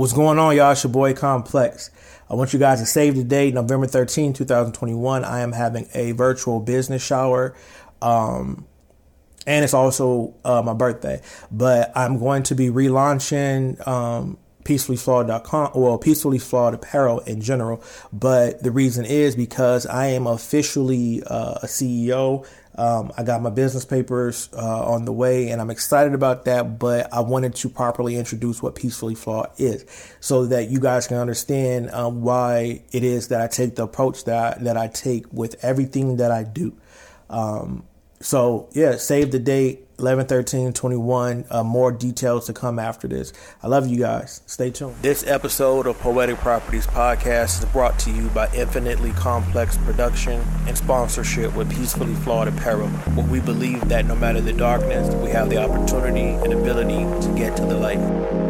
What's going on, y'all? It's your boy Complex. I want you guys to save the date, November 13, 2021. I am having a virtual business shower. Um, and it's also uh, my birthday. But I'm going to be relaunching um, peacefullyflawed.com, well, peacefully flawed apparel in general. But the reason is because I am officially uh, a CEO um, I got my business papers uh, on the way, and I'm excited about that. But I wanted to properly introduce what Peacefully Flawed is, so that you guys can understand um, why it is that I take the approach that I, that I take with everything that I do. Um, so yeah, save the date 11 13 21 uh, more details to come after this. I love you guys. Stay tuned. This episode of poetic properties podcast is brought to you by infinitely complex production and sponsorship with peacefully flawed apparel where we believe that no matter the darkness we have the opportunity and ability to get to the light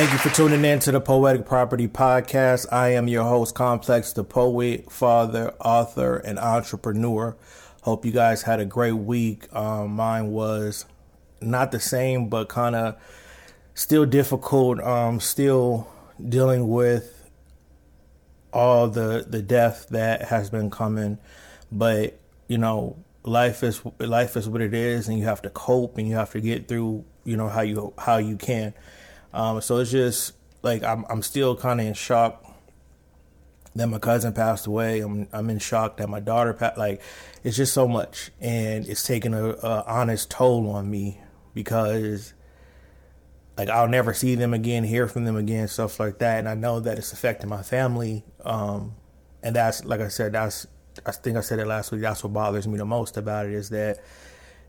Thank you for tuning in to the Poetic Property Podcast. I am your host, Complex, the poet, father, author, and entrepreneur. Hope you guys had a great week. Um, mine was not the same, but kind of still difficult. Um, still dealing with all the the death that has been coming, but you know, life is life is what it is, and you have to cope and you have to get through. You know how you how you can. Um, so it's just like I'm I'm still kind of in shock that my cousin passed away. I'm I'm in shock that my daughter passed. Like it's just so much, and it's taking a, a honest toll on me because like I'll never see them again, hear from them again, stuff like that. And I know that it's affecting my family. Um, and that's like I said, that's I think I said it last week. That's what bothers me the most about it is that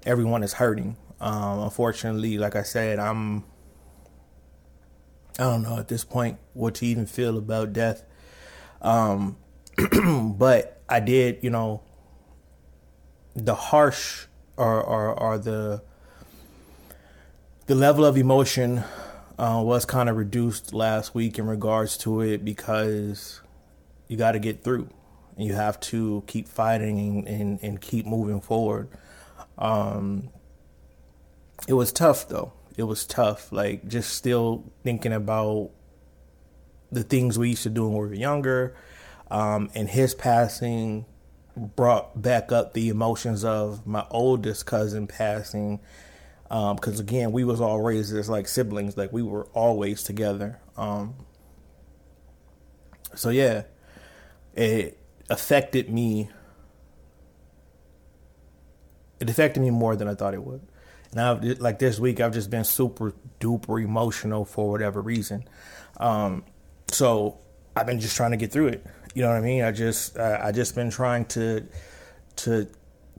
everyone is hurting. Um, unfortunately, like I said, I'm I don't know at this point what to even feel about death. Um, but I did, you know, the harsh or, or, or the the level of emotion uh, was kind of reduced last week in regards to it because you got to get through and you have to keep fighting and, and, and keep moving forward. Um, it was tough though it was tough. Like just still thinking about the things we used to do when we were younger, um, and his passing brought back up the emotions of my oldest cousin passing. Because um, again, we was all raised as like siblings, like we were always together. Um, so yeah, it affected me. It affected me more than I thought it would. Now, like this week, I've just been super duper emotional for whatever reason. Um, so I've been just trying to get through it. You know what I mean? I just I, I just been trying to to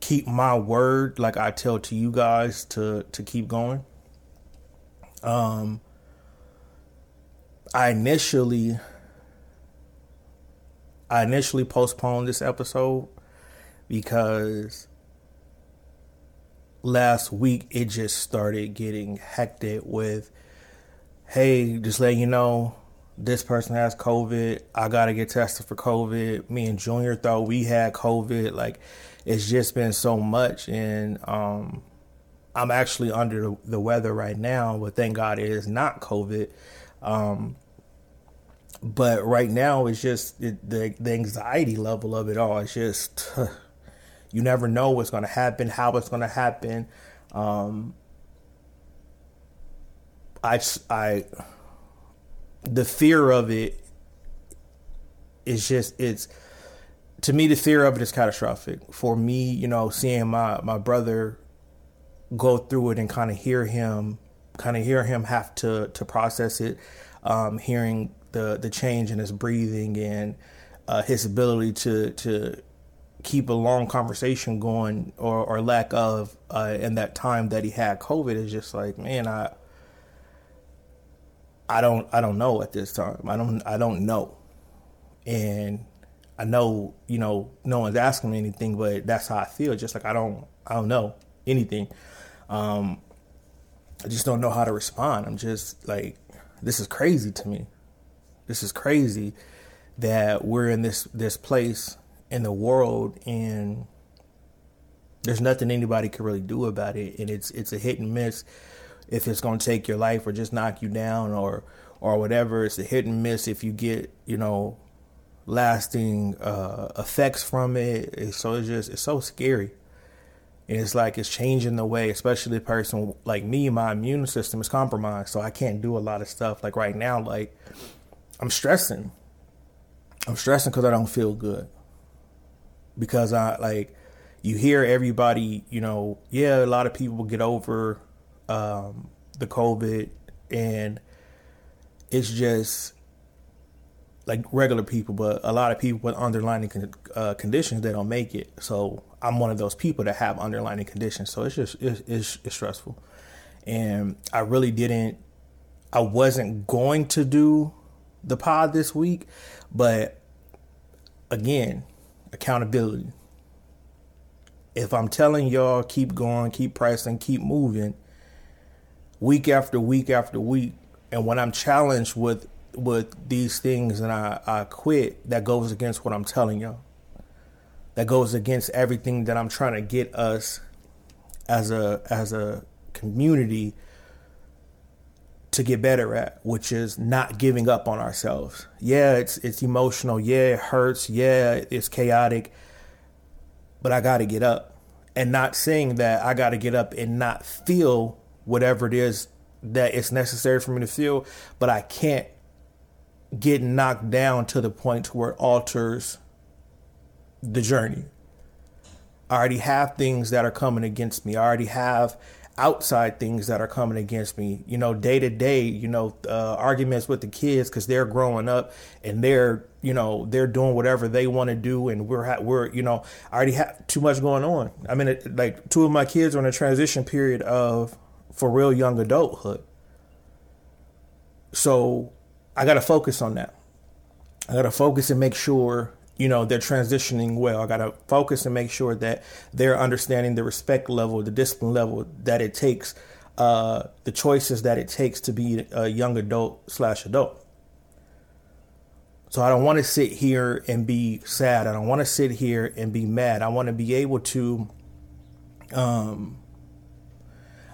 keep my word, like I tell to you guys, to to keep going. Um, I initially I initially postponed this episode because last week it just started getting hectic with hey just letting you know this person has covid. I gotta get tested for covid. Me and junior thought we had covid. Like it's just been so much. And um i'm actually under the weather right now but thank god it is not covid. Um but right now it's just it, the the anxiety level of it all it's just you never know what's going to happen, how it's going to happen. Um, I, I, the fear of it is just, it's, to me, the fear of it is catastrophic. For me, you know, seeing my, my brother go through it and kind of hear him, kind of hear him have to, to process it, um, hearing the, the change in his breathing and, uh, his ability to, to, keep a long conversation going or, or lack of uh, in that time that he had COVID is just like, man, I I don't I don't know at this time. I don't I don't know. And I know, you know, no one's asking me anything, but that's how I feel. Just like I don't I don't know anything. Um I just don't know how to respond. I'm just like this is crazy to me. This is crazy that we're in this this place in the world and there's nothing anybody can really do about it. And it's it's a hit and miss if it's going to take your life or just knock you down or or whatever. It's a hit and miss if you get you know lasting uh, effects from it. It's so it's just it's so scary. And it's like it's changing the way especially a person like me my immune system is compromised so i can't do a lot of stuff. Like right now like i'm stressing. I'm stressing because i don't feel good because i like you hear everybody you know yeah a lot of people get over um, the covid and it's just like regular people, but a lot of people with underlying con- uh, conditions they don't make it. So I'm one of those people that have underlying conditions. So it's just it's, it's, it's stressful, and I really didn't. I wasn't going to do the pod this week, but again, accountability. If I'm telling y'all keep going, keep pressing, keep moving, week after week after week, and when I'm challenged with with these things and I, I quit, that goes against what I'm telling y'all. That goes against everything that I'm trying to get us as a as a community to get better at, which is not giving up on ourselves. Yeah, it's it's emotional. Yeah, it hurts. Yeah, it's chaotic. But I got to get up. And not saying that I got to get up and not feel whatever it is that it's necessary for me to feel, but I can't get knocked down to the point where it alters the journey. I already have things that are coming against me. I already have outside things that are coming against me. You know, day to day, you know, uh, arguments with the kids because they're growing up and they're, you know, they're doing whatever they want to do, and we're ha- we're, you know, I already have too much going on. I mean, it, like two of my kids are in a transition period of for real young adulthood. So I got to focus on that. I got to focus and make sure, you know, they're transitioning well. I got to focus and make sure that they're understanding the respect level, the discipline level that it takes, uh, the choices that it takes to be a young adult slash adult. So I don't want to sit here and be sad. I don't want to sit here and be mad. I want to be able to, um,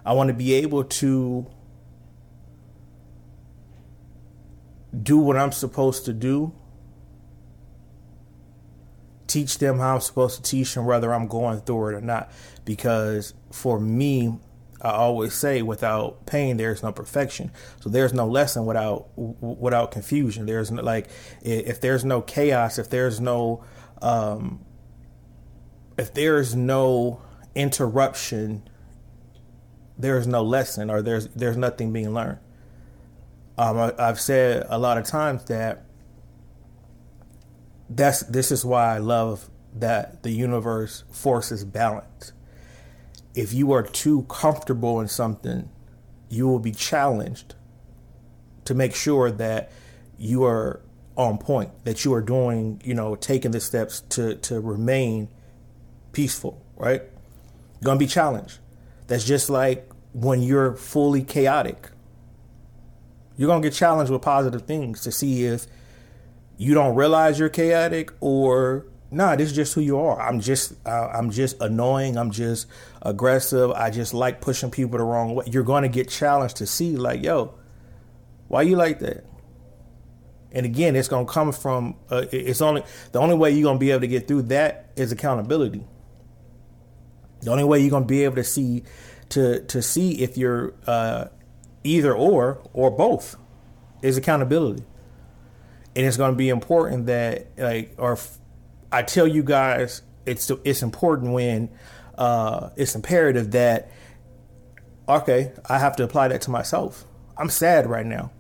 I want to be able to do what I'm supposed to do, teach them how I'm supposed to teach them, whether I'm going through it or not. Because for me, I always say, without pain, there's no perfection. So there's no lesson without without confusion. There's no, like if there's no chaos, if there's no um, if there's no interruption there's no lesson or there's there's nothing being learned. Um, I, I've said a lot of times that that's this is why I love that the universe forces balance. If you are too comfortable in something, you will be challenged to make sure that you are on point, that you are doing, you know, taking the steps to to remain peaceful, right? You're gonna be challenged. That's just like when you're fully chaotic. You're to get challenged with positive things to see if you don't realize you're chaotic or nah, this is just who you are. I'm just uh, I'm just annoying. I'm just aggressive. I just like pushing people the wrong way. You're going to get challenged to see like, yo, why you like that? And again, it's going to come from uh, it's only the only way you're going to be able to get through that is accountability. The only way you're going to be able to see to to see if you're uh, either or or both is accountability, and it's going to be important that like or I tell you guys it's it's important when uh, it's imperative that okay I have to apply that to myself. I'm sad right now.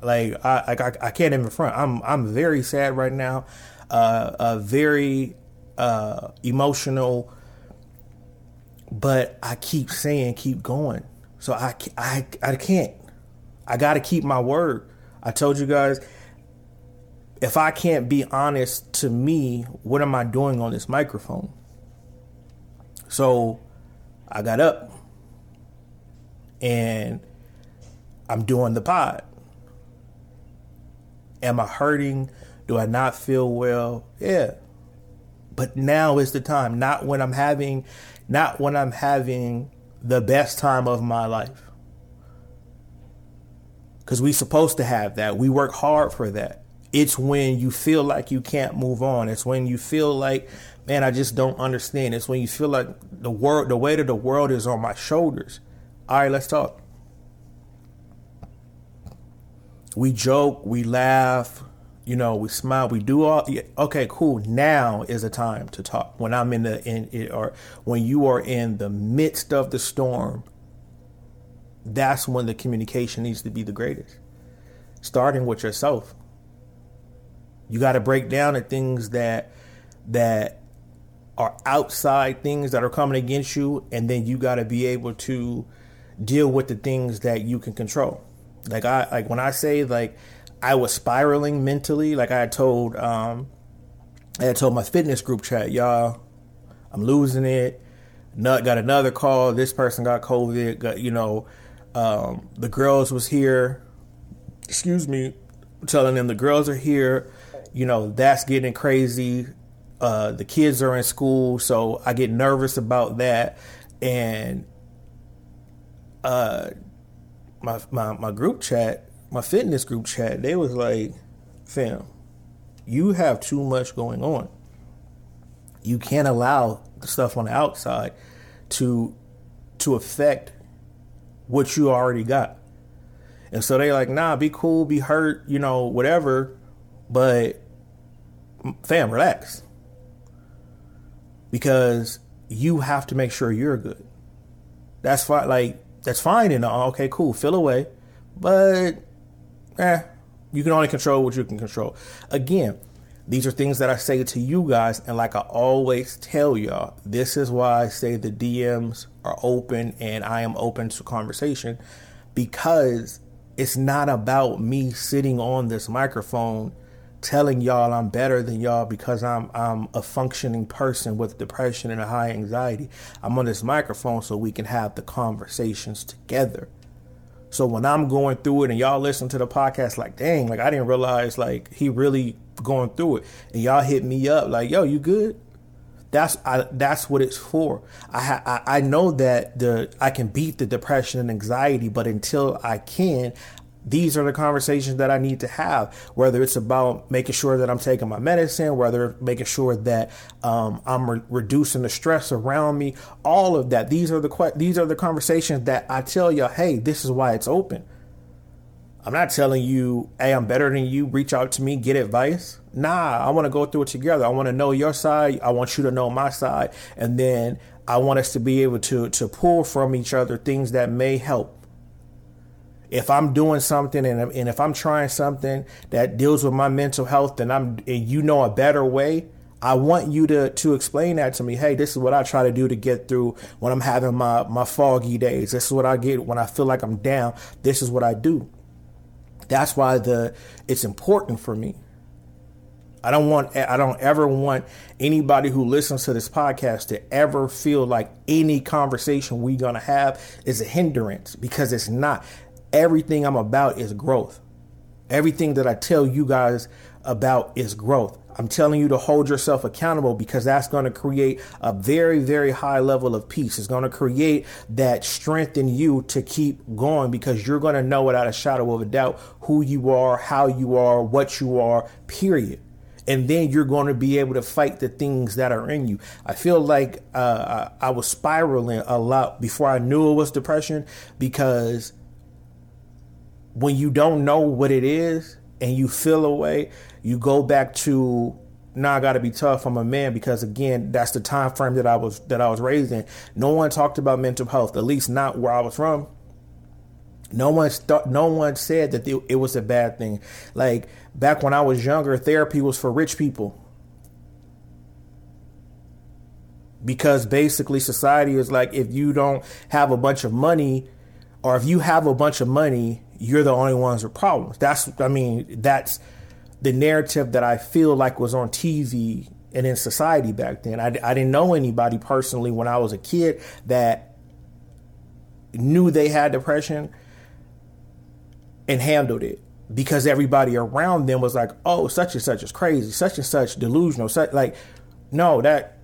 Like I, I, I can't even front. I'm I'm very sad right now. Uh, a very uh, emotional but I keep saying, keep going. So I, I, I can't. I got to keep my word. I told you guys, if I can't be honest to me, what am I doing on this microphone? So I got up and I'm doing the pod. Am I hurting? Do I not feel well? Yeah. But now is the time, not when I'm having not when I'm having the best time of my life. Cuz we supposed to have that. We work hard for that. It's when you feel like you can't move on. It's when you feel like, man, I just don't understand. It's when you feel like the world the weight of the world is on my shoulders. All right, let's talk. We joke, we laugh, you know, we smile, we do all. Okay, cool. Now is the time to talk. When I'm in the in it, or when you are in the midst of the storm, that's when the communication needs to be the greatest. Starting with yourself. You got to break down the things that that are outside things that are coming against you, and then you got to be able to deal with the things that you can control. Like I like when I say like I was spiraling mentally. Like I told, um, I had told my fitness group chat, y'all, I'm losing it. Nut got another call. This person got COVID. Got you know, um, the girls was here. Excuse me, telling them the girls are here. You know that's getting crazy. Uh, the kids are in school, so I get nervous about that. And uh, my my my group chat my fitness group chat, they was like, fam, you have too much going on. You can't allow the stuff on the outside to to affect what you already got. And so they like, nah, be cool, be hurt, you know, whatever. But fam, relax. Because you have to make sure you're good. That's fine. Like that's fine and all. Okay, cool. Feel away, but eh, you can only control what you can control. Again, these are things that I say to you guys, and like I always tell y'all, this is why I say the DMs are open and I am open to conversation because it's not about me sitting on this microphone telling y'all I'm better than y'all because I'm I'm a functioning person with depression and a high anxiety. I'm on this microphone so we can have the conversations together. So when I'm going through it and y'all listen to the podcast, like, dang, like I didn't realize like he really going through it, and y'all hit me up like, yo, you good? That's I, that's what it's for. I, ha, I I know that the I can beat the depression and anxiety, but until I can, these are the conversations that I need to have. Whether it's about making sure that I'm taking my medicine, whether making sure that um, I'm re- reducing the stress around me, all of that. These are the que- these are the conversations that I tell you. Hey, this is why it's open. I'm not telling you, hey, I'm better than you. Reach out to me, get advice. Nah, I want to go through it together. I want to know your side. I want you to know my side, and then I want us to be able to to pull from each other things that may help if I'm doing something and, and if I'm trying something that deals with my mental health and I'm and you know a better way, I want you to to explain that to me. Hey, this is what I try to do to get through when I'm having my my foggy days. This is what I get when I feel like I'm down. This is what I do. That's why the it's important for me. I don't want I don't ever want anybody who listens to this podcast to ever feel like any conversation we're going to have is a hindrance because it's not everything I'm about is growth. Everything that I tell you guys about is growth. I'm telling you to hold yourself accountable because that's going to create a very, very high level of peace. It's going to create that strength in you to keep going because you're going to know without a shadow of a doubt who you are, how you are, what you are, period. And then you're going to be able to fight the things that are in you. I feel like uh, I was spiraling a lot before I knew it was depression because when you don't know what it is and you feel away, you go back to now I got to be tough. I'm a man because again, that's the time frame that I was that I was raised in. No one talked about mental health, at least not where I was from. No one st- no one said that it was a bad thing. Like back when I was younger, therapy was for rich people. Because basically society is like if you don't have a bunch of money or if you have a bunch of money, you're the only ones with problems. That's, I mean, that's the narrative that I feel like was on TV and in society back then. I, I didn't know anybody personally when I was a kid that knew they had depression and handled it. because everybody around them was like, "Oh, such and such is crazy, such and such delusional." Such like, no, that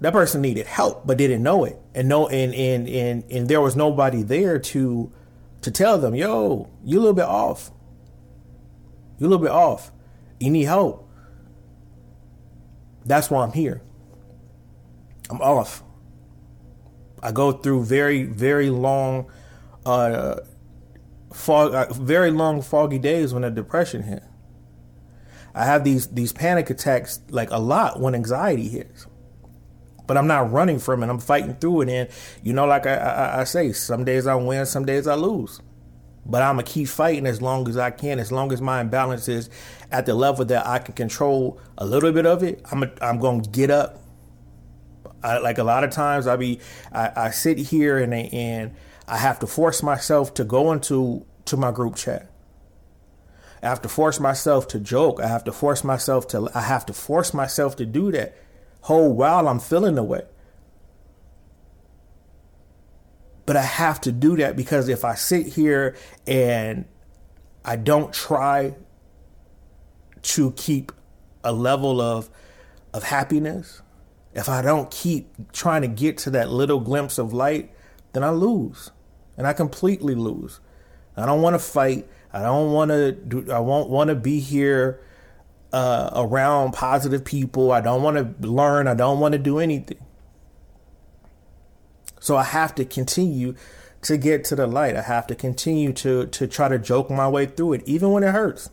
that person needed help but didn't know it, and no, and and and and there was nobody there to to tell them, "Yo, you a little bit off. You a little bit off. You need help." That's why I'm here. I'm off. I go through very very long uh fog, uh, very long foggy days when a depression hit. I have these these panic attacks like a lot when anxiety hits, but I'm not running from it. I'm fighting through it, and you know, like I, I, I say, some days I win, some days I lose. But I'm gonna keep fighting as long as I can, as long as my imbalance is at the level that I can control a little bit of it. I'm a, I'm gonna get up. I, like a lot of times, I be I, I sit here and and I have to force myself to go into to my group chat. I have to force myself to joke. I have to force myself to I have to force myself to do that whole while I'm feeling the way. But I have to do that because if I sit here and I don't try to keep a level of of happiness, if I don't keep trying to get to that little glimpse of light, then I lose and I completely lose. I don't want to fight. I don't want to do. I won't want to be here uh, around positive people. I don't want to learn. I don't want to do anything. So I have to continue to get to the light. I have to continue to to try to joke my way through it, even when it hurts.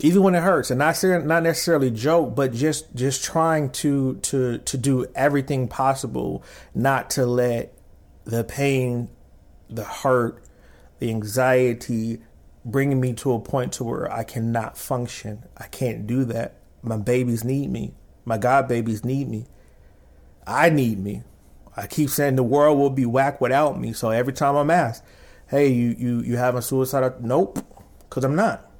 Even when it hurts, and not not necessarily joke, but just just trying to to to do everything possible not to let the pain, the hurt, the anxiety bringing me to a point to where I cannot function. I can't do that. My babies need me. My god babies need me. I need me. I keep saying the world will be whack without me. So every time I'm asked, "Hey, you you you having suicide?" Nope, because I'm not.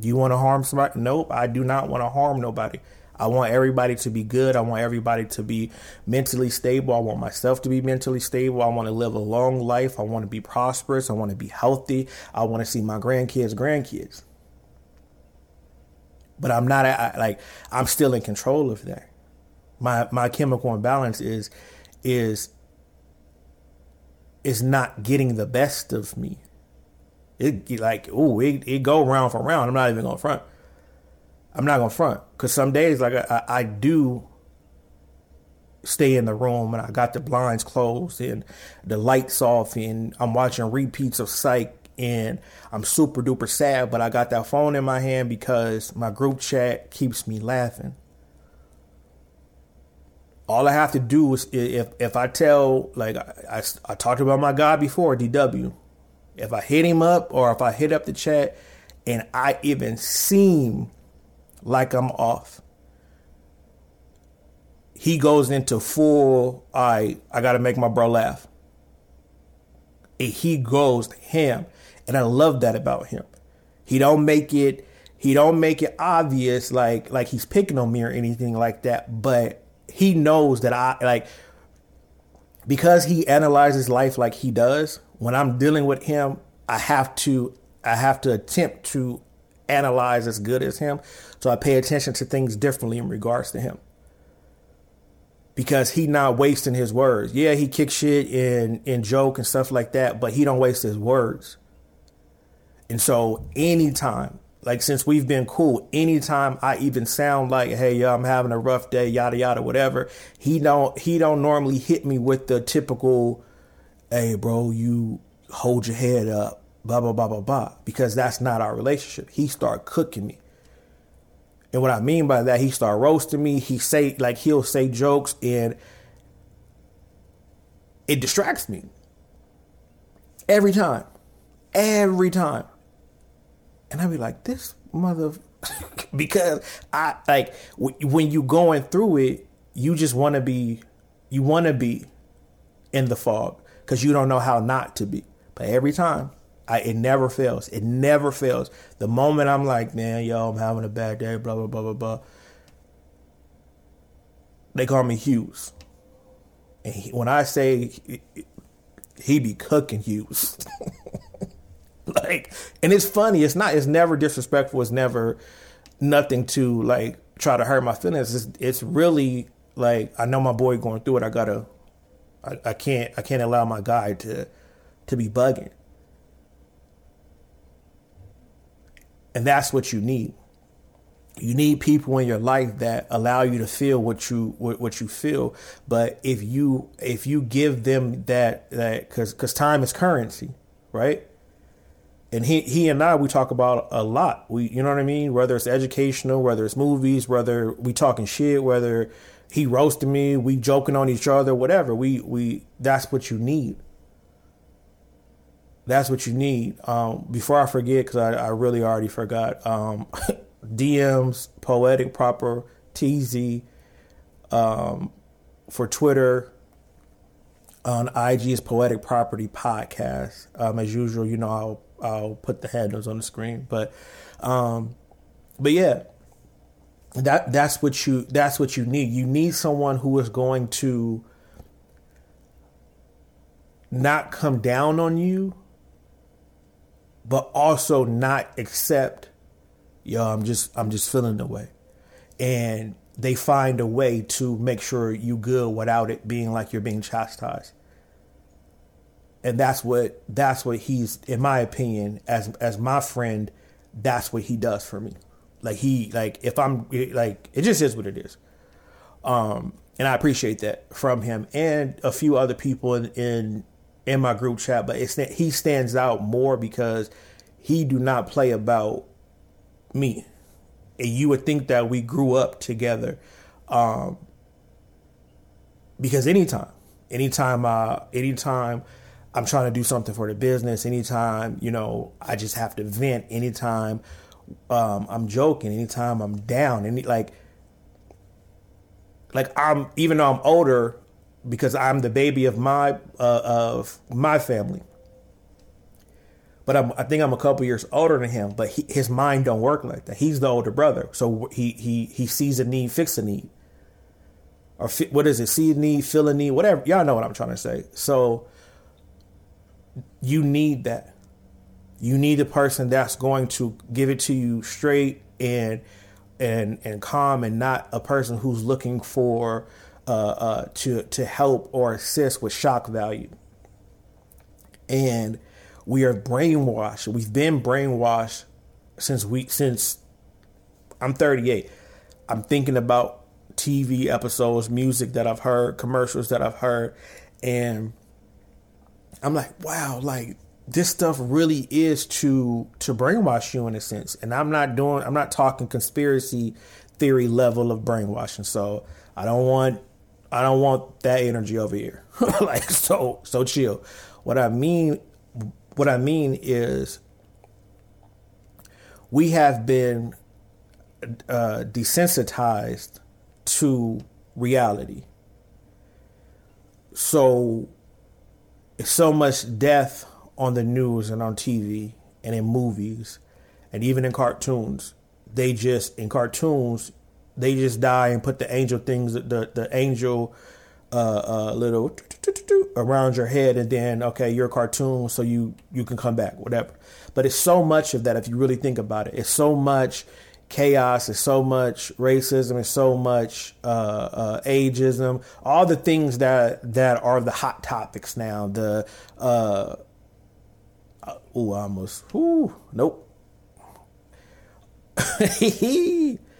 You want to harm somebody? Nope, I do not want to harm nobody. I want everybody to be good. I want everybody to be mentally stable. I want myself to be mentally stable. I want to live a long life. I want to be prosperous. I want to be healthy. I want to see my grandkids' grandkids. But I'm not I, like I'm still in control of that. My my chemical imbalance is is is not getting the best of me. It like oh it, it go round for round. I'm not even going front. I'm not gonna front because some days like I, I, do stay in the room and I got the blinds closed and the lights off and I'm watching repeats of Psych and I'm super duper sad, but I got that phone in my hand because my group chat keeps me laughing. All I have to do is if if I tell like I, I, I talked about my guy before DW, if I hit him up or if I hit up the chat and I even seem like I'm off. He goes into full, I I gotta make my bro laugh. And he goes him. And I love that about him. He don't make it he don't make it obvious like like he's picking on me or anything like that, but he knows that I like because he analyzes life like he does, when I'm dealing with him, I have to I have to attempt to analyze as good as him. So I pay attention to things differently in regards to him. Because he not wasting his words. Yeah, he kick shit and, and joke and stuff like that, but he don't waste his words. And so anytime, like since we've been cool, anytime I even sound like, hey yo, I'm having a rough day, yada yada, whatever, he don't he don't normally hit me with the typical, hey bro, you hold your head up blah blah blah blah blah because that's not our relationship. He start cooking me. And what I mean by that, he start roasting me. He say like he'll say jokes and it distracts me. Every time. Every time. And I'd be like, this mother because I like when you going through it, you just want to be you want to be in the fog because you don't know how not to be. But every time I, it never fails. It never fails. The moment I'm like, man, yo, I'm having a bad day, blah, blah, blah, blah, blah. They call me Hughes. And he, when I say he be cooking Hughes, like, and it's funny. It's not. It's never disrespectful. It's never nothing to like try to hurt my feelings. It's, it's really like I know my boy going through it. I gotta. I, I can't. I can't allow my guy to to be bugging. And that's what you need. You need people in your life that allow you to feel what you what, you feel. But if you if you give them that that because because time is currency, right? And he he and I we talk about a lot. We you know what I mean. Whether it's educational, whether it's movies, whether we talking shit, whether he roasting me, we joking on each other, whatever. We we that's what you need. That's what you need. Um, before I forget, because I, I really already forgot. Um, DMs, Poetic Proper, TZ, um, for Twitter. On IG is Poetic Property Podcast. Um, as usual, you know I'll I'll put the handles on the screen, but um, but yeah, that that's what you that's what you need. You need someone who is going to not come down on you, but also not accept yo, I'm just I'm just feeling the way. And they find a way to make sure you good without it being like you're being chastised. And that's what that's what he's in my opinion as as my friend, that's what he does for me. Like he like if I'm like it just is what it is. Um and I appreciate that from him and a few other people in in, in my group chat, but it's he stands out more because he do not play about me. And you would think that we grew up together. Um, because anytime, anytime, uh, anytime I'm trying to do something for the business, anytime, you know, I just have to vent, anytime um, I'm joking, anytime I'm down, any like, like I'm even though I'm older because I'm the baby of my uh, of my family but I'm, i think I'm a couple years older than him. But he, his mind don't work like that. He's the older brother, so he he he sees a need, fix a need, or fi, what is it? See a need, fill a need, whatever. Y'all know what I'm trying to say. So you need that. You need a person that's going to give it to you straight and and and calm, and not a person who's looking for uh, uh, to to help or assist with shock value. And we are brainwashed. We've been brainwashed since we since I'm 38. I'm thinking about TV episodes, music that I've heard, commercials that I've heard, and I'm like, wow, like this stuff really is to to brainwash you in a sense. And I'm not doing I'm not talking conspiracy theory level of brainwashing. So I don't want I don't want that energy over here. like so so chill. What I mean what I mean is, we have been uh, desensitized to reality. So, so much death on the news and on TV and in movies and even in cartoons. They just in cartoons, they just die and put the angel things, the the angel uh, uh, little around your head, and then okay, you're a cartoon, so you you can come back, whatever. But it's so much of that if you really think about it. It's so much chaos. It's so much racism. It's so much uh, uh, ageism. All the things that that are the hot topics now. The uh, oh, almost. Ooh, nope.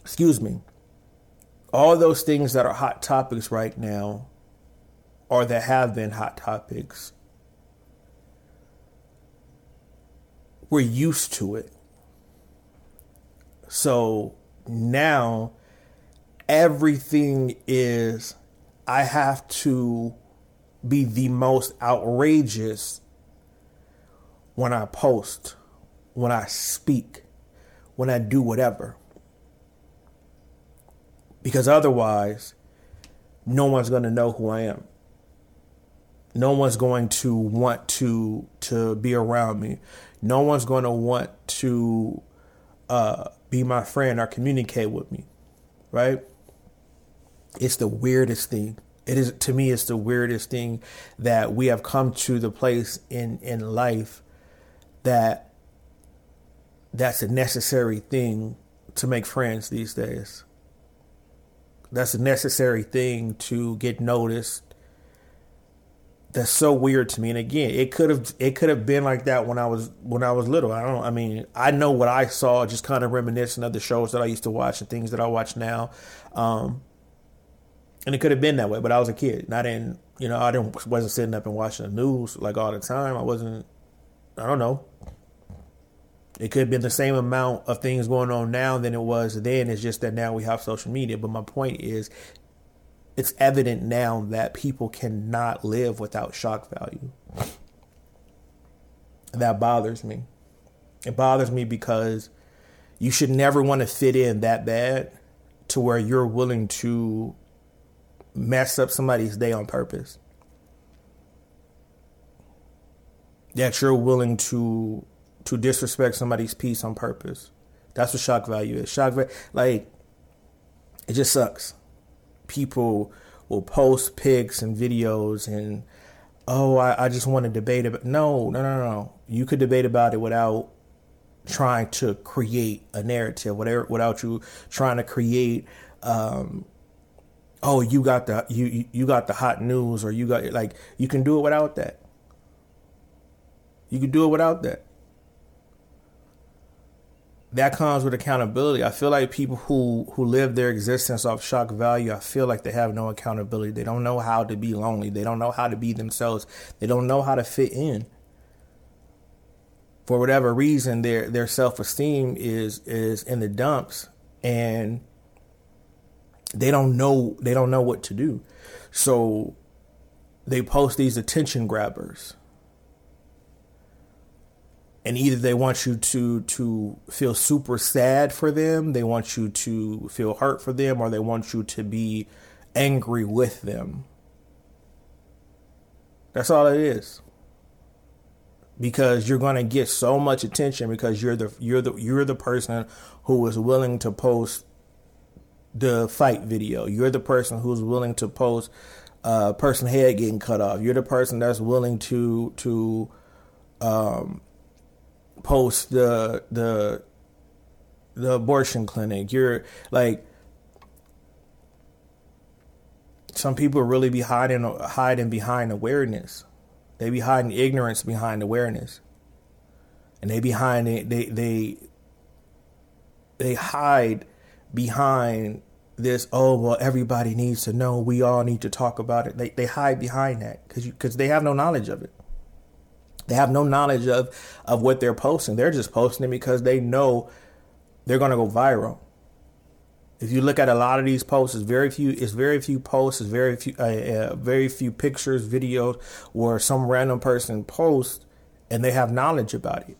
Excuse me all those things that are hot topics right now, or that have been hot topics, we're used to it. So now everything is, I have to be the most outrageous when I post, when I speak, when I do whatever because otherwise, no one's going to know who I am. No one's going to want to to be around me. No one's going to want to uh, be my friend or communicate with me, right? It's the weirdest thing. It is to me it's the weirdest thing that we have come to the place in in life that that's a necessary thing to make friends these days. That's a necessary thing to get noticed. That's so weird to me. And again, it could have it could have been like that when I was when I was little. I don't I mean, I know what I saw just kind of reminiscent of the shows that I used to watch and things that I watch now. Um, and it could have been that way, but I was a kid. Not in you know, I didn't wasn't sitting up and watching the news like all the time. I wasn't I don't know. It could have been the same amount of things going on now than it was then. It's just that now we have social media. But my point is, it's evident now that people cannot live without shock value. That bothers me. It bothers me because you should never want to fit in that bad to where you're willing to mess up somebody's day on purpose. That you're willing to to disrespect somebody's peace on purpose. That's what shock value is. Shock value, like, it just sucks. People will post pics and videos and, oh, I, I just want to debate about. No, no, no, no. You could debate about it without trying to create a narrative, whatever, without you trying to create. Um, oh, you got the you you got the hot news, or you got like you can do it without that. You can do it without that that comes with accountability. I feel like people who who live their existence off shock value, I feel like they have no accountability. They don't know how to be lonely. They don't know how to be themselves. They don't know how to fit in. For whatever reason, their their self esteem is is in the dumps, and they don't know they don't know what to do. So they post these attention grabbers and either they want you to to feel super sad for them, they want you to feel hurt for them, or they want you to be angry with them. That's all it is. Because you're going to get so much attention because you're the you're the you're the person who is willing to post the fight video. You're the person who's willing to post a uh, person head getting cut off. You're the person that's willing to to um, post the the the abortion clinic. You're like some people really be hiding hiding behind awareness. They be hiding ignorance behind awareness. And they behind it they they they hide behind this oh well everybody needs to know we all need to talk about it they they hide behind that cuz cuz they have no knowledge of it they have no knowledge of of what they're posting. They're just posting it because they know they're going to go viral. If you look at a lot of these posts, it's very few. It's very few posts. It's very few. Uh, uh, very few pictures, videos, where some random person posts and they have knowledge about it,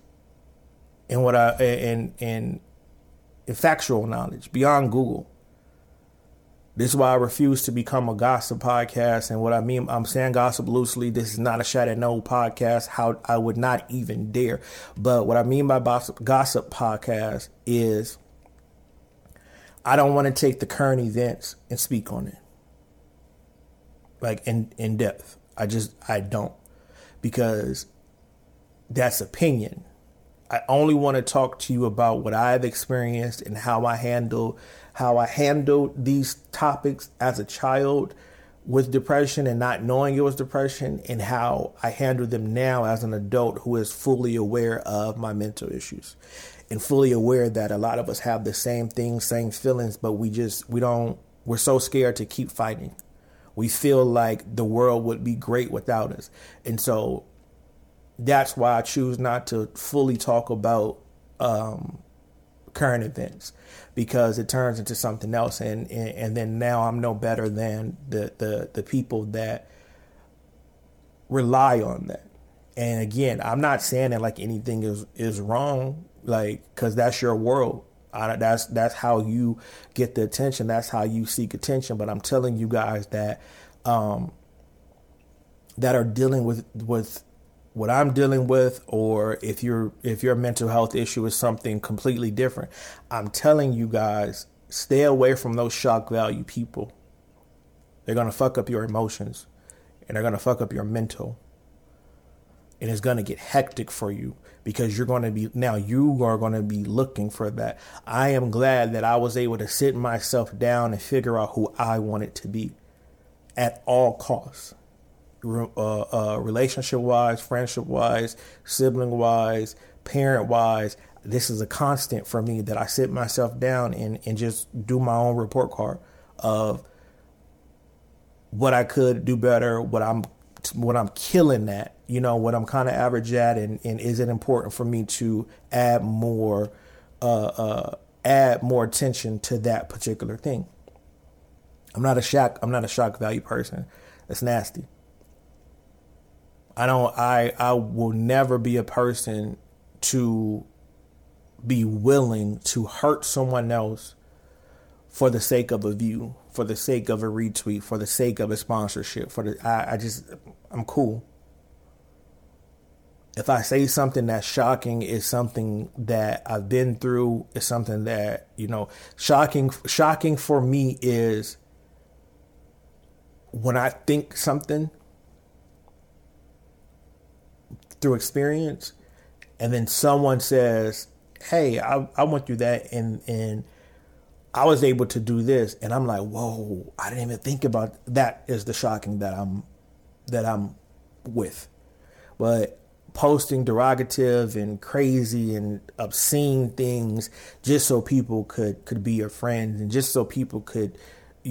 and what I and and, and factual knowledge beyond Google. This is why I refuse to become a gossip podcast. And what I mean, I'm saying gossip loosely. This is not a shot at no podcast. How I would not even dare. But what I mean by gossip, gossip podcast is I don't want to take the current events and speak on it. Like in, in depth. I just, I don't. Because that's opinion. I only want to talk to you about what I've experienced and how I handle how I handled these topics as a child with depression and not knowing it was depression, and how I handle them now as an adult who is fully aware of my mental issues and fully aware that a lot of us have the same things, same feelings, but we just, we don't, we're so scared to keep fighting. We feel like the world would be great without us. And so that's why I choose not to fully talk about um, current events because it turns into something else and, and, and then now I'm no better than the, the, the people that rely on that. And again, I'm not saying that like anything is, is wrong, like, cause that's your world. I, that's, that's how you get the attention. That's how you seek attention. But I'm telling you guys that, um, that are dealing with, with what I'm dealing with or if your if your mental health issue is something completely different. I'm telling you guys, stay away from those shock value people. They're going to fuck up your emotions and they're going to fuck up your mental. And it's going to get hectic for you because you're going to be now you are going to be looking for that. I am glad that I was able to sit myself down and figure out who I wanted to be at all costs. Uh, uh, relationship wise, friendship wise, sibling wise, parent wise, this is a constant for me that I sit myself down and, and just do my own report card of what I could do better, what I'm what I'm killing at, you know, what I'm kind of average at, and, and is it important for me to add more, uh, uh, add more attention to that particular thing? I'm not a shock. I'm not a shock value person. That's nasty. I don't. I I will never be a person to be willing to hurt someone else for the sake of a view, for the sake of a retweet, for the sake of a sponsorship. For the I, I just I'm cool. If I say something that's shocking, is something that I've been through, is something that you know, shocking. Shocking for me is when I think something through experience, and then someone says, "Hey, I, I went through that, and and I was able to do this," and I'm like, "Whoa! I didn't even think about that." Is the shocking that I'm that I'm with, but posting derogative and crazy and obscene things just so people could could be your friends and just so people could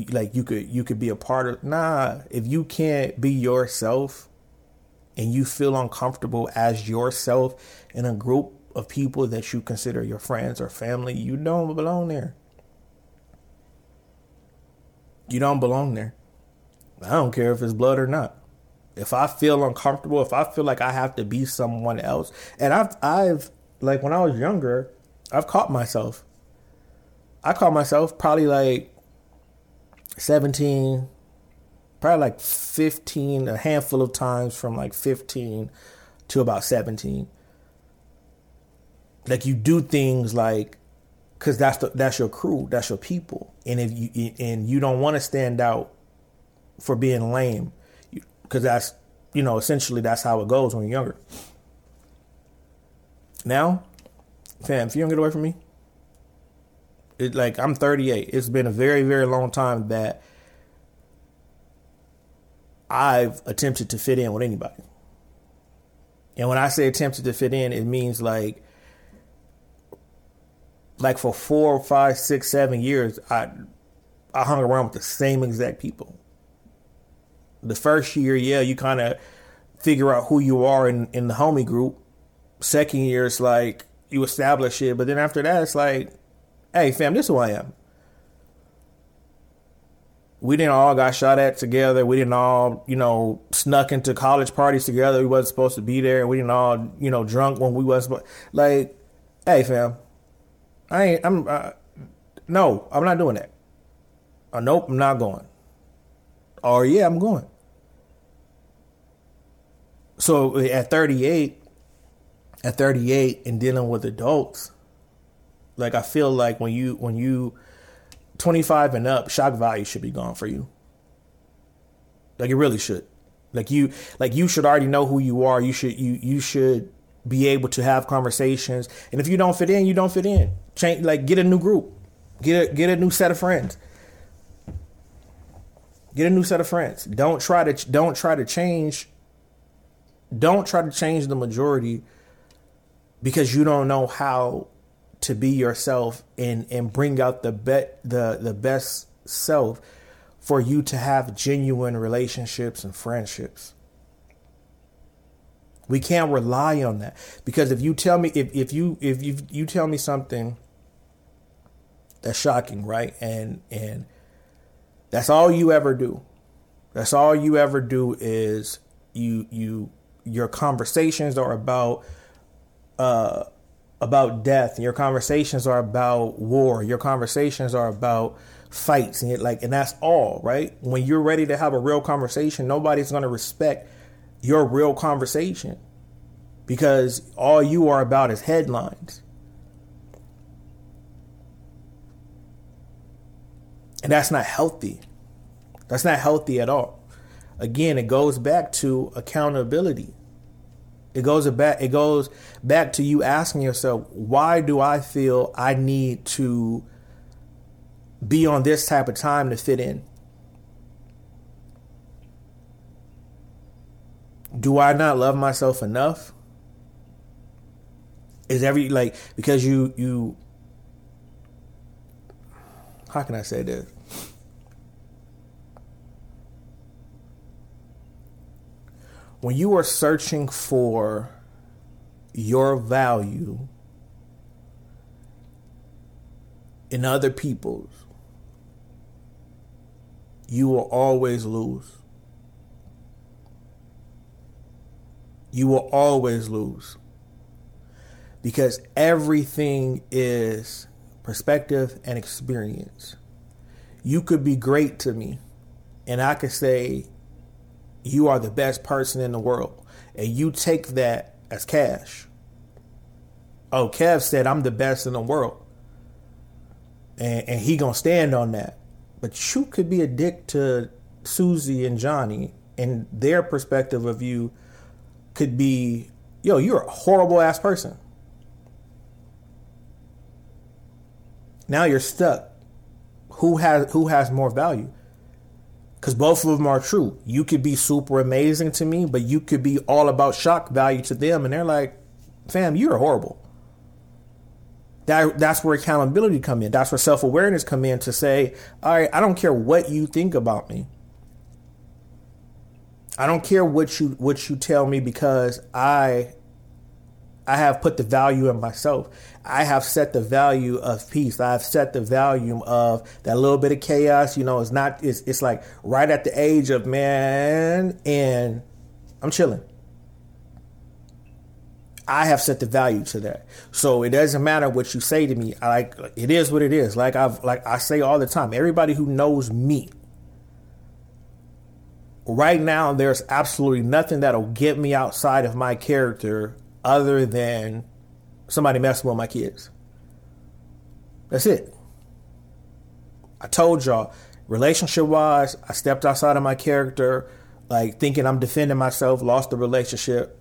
like you could you could be a part of nah if you can't be yourself and you feel uncomfortable as yourself in a group of people that you consider your friends or family, you don't belong there. You don't belong there. I don't care if it's blood or not. If I feel uncomfortable, if I feel like I have to be someone else, and I've I've like when I was younger, I've caught myself. I caught myself probably like 17, probably like 15, a handful of times from like 15 to about 17. Like you do things like cuz that's the, that's your crew, that's your people. And if you and you don't want to stand out for being lame cuz that's you know, essentially that's how it goes when you're younger. Now, fam, if you don't get away from me, it like I'm 38. It's been a very very long time that I've attempted to fit in with anybody. And when I say attempted to fit in, it means like like for four, five, six, seven years, I I hung around with the same exact people. The first year, yeah, you kind of figure out who you are in, in the homie group. Second year, it's like you establish it, but then after that, it's like, hey, fam, this is who I am we didn't all got shot at together. We didn't all, you know, snuck into college parties together. We wasn't supposed to be there. We didn't all, you know, drunk when we was like, hey, fam, I ain't. I'm. Uh, no, I'm not doing that. Uh, nope, I'm not going. Or yeah, I'm going. So at 38, at 38, and dealing with adults, like I feel like when you when you 25 and up, shock value should be gone for you. Like it really should. Like you like you should already know who you are. You should you you should be able to have conversations. And if you don't fit in, you don't fit in. Change like get a new group. Get a get a new set of friends. Get a new set of friends. Don't try to don't try to change don't try to change the majority because you don't know how to be yourself and and bring out the bet the the best self for you to have genuine relationships and friendships. We can't rely on that because if you tell me if, if you if you you tell me something that's shocking, right? And and that's all you ever do. That's all you ever do is you you your conversations are about uh about death. Your conversations are about war. Your conversations are about fights and like and that's all, right? When you're ready to have a real conversation, nobody's going to respect your real conversation because all you are about is headlines. And that's not healthy. That's not healthy at all. Again, it goes back to accountability. It goes back it goes back to you asking yourself, why do I feel I need to be on this type of time to fit in? Do I not love myself enough? Is every like because you you how can I say this? When you are searching for your value in other people's, you will always lose. You will always lose. Because everything is perspective, and experience. You could be great to me, and I could say, You are the best person in the world. And you take that as cash. Oh, Kev said, I'm the best in the world. And, and he gonna stand on that. But you could be a dick to Susie and Johnny, and their perspective of you could be, yo, you're a horrible ass person. Now you're stuck. Who has who has more value? Because both of them are true. You could be super amazing to me, but you could be all about shock value to them, and they're like, "Fam, you're horrible." That that's where accountability come in. That's where self awareness come in to say, "All right, I don't care what you think about me. I don't care what you what you tell me because I I have put the value in myself. I have set the value of peace. I've set the value of that little bit of chaos. You know, it's not. It's it's like right at the age of man, and I'm chilling. I have set the value to that. So it doesn't matter what you say to me. I like it is what it is. Like I've like I say all the time. Everybody who knows me right now, there's absolutely nothing that'll get me outside of my character other than somebody messing with my kids. That's it. I told y'all, relationship wise, I stepped outside of my character, like thinking I'm defending myself, lost the relationship.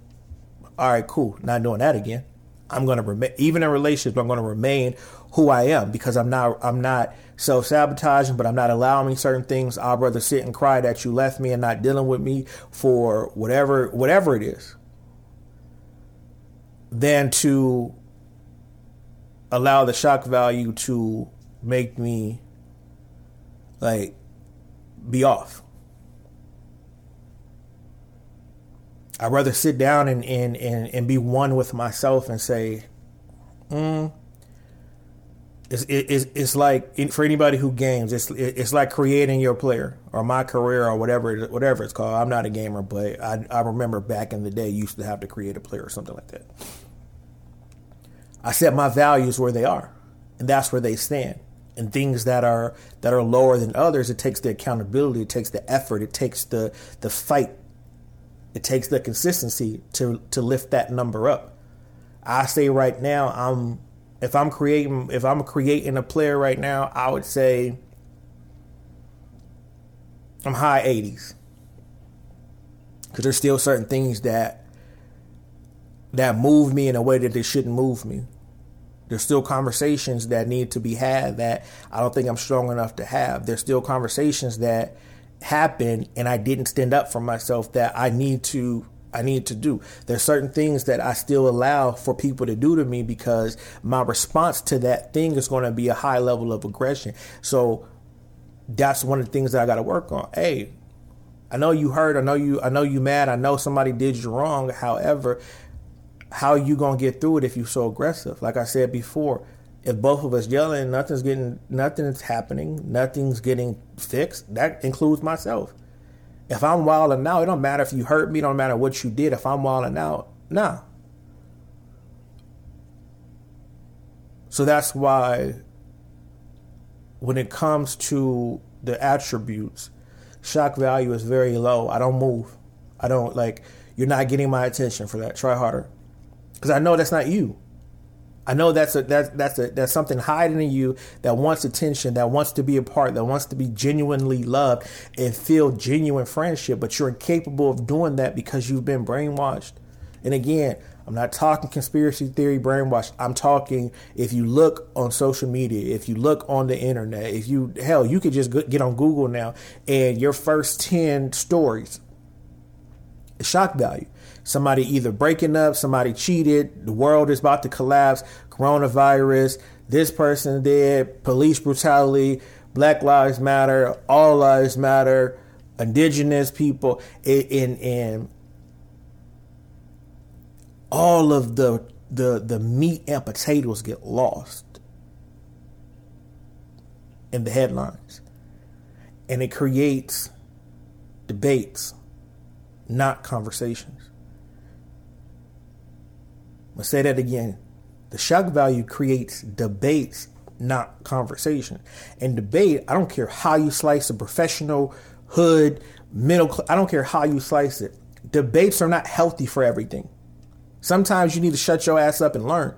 All right, cool. Not doing that again. I'm gonna remain even in relationships, I'm gonna remain who I am because I'm not I'm not self sabotaging, but I'm not allowing certain things. I'd rather sit and cry that you left me and not dealing with me for whatever whatever it is than to allow the shock value to make me like be off. I'd rather sit down and, and, and, and be one with myself and say, mm, it's, it's, it's like for anybody who games, it's it's like creating your player or my career or whatever whatever it's called. I'm not a gamer, but I I remember back in the day used to have to create a player or something like that. I set my values where they are, and that's where they stand. And things that are that are lower than others, it takes the accountability, it takes the effort, it takes the the fight, it takes the consistency to to lift that number up. I say right now, I'm if I'm creating if I'm creating a player right now, I would say I'm high 80s. Cuz there's still certain things that that move me in a way that they shouldn't move me. There's still conversations that need to be had that I don't think I'm strong enough to have. There's still conversations that happen and I didn't stand up for myself that I need to I need to do. There's certain things that I still allow for people to do to me because my response to that thing is going to be a high level of aggression. So that's one of the things that I got to work on. Hey, I know you hurt. I know you. I know you mad. I know somebody did you wrong. However, how you gonna get through it if you're so aggressive? Like I said before, if both of us yelling, nothing's getting, nothing's happening, nothing's getting fixed. That includes myself. If I'm wilding out, it don't matter if you hurt me, don't matter what you did. If I'm wilding out, nah. So that's why when it comes to the attributes, shock value is very low. I don't move. I don't like you're not getting my attention for that. Try harder. Cuz I know that's not you. I know that's a that's that's a that's something hiding in you that wants attention, that wants to be a part, that wants to be genuinely loved and feel genuine friendship, but you're incapable of doing that because you've been brainwashed. And again, I'm not talking conspiracy theory brainwash. I'm talking if you look on social media, if you look on the internet, if you hell, you could just get on Google now and your first 10 stories shock value somebody either breaking up, somebody cheated, the world is about to collapse, coronavirus, this person did, police brutality, Black Lives Matter, All Lives Matter, indigenous people, in in all of the the the meat and potatoes get lost in the headlines. And it creates debates, not conversations. I'm say that again. The shock value creates debates, not conversation. And debate, I don't care how you slice a professional, hood, middle class, I don't care how you slice it. Debates are not healthy for everything. Sometimes you need to shut your ass up and learn.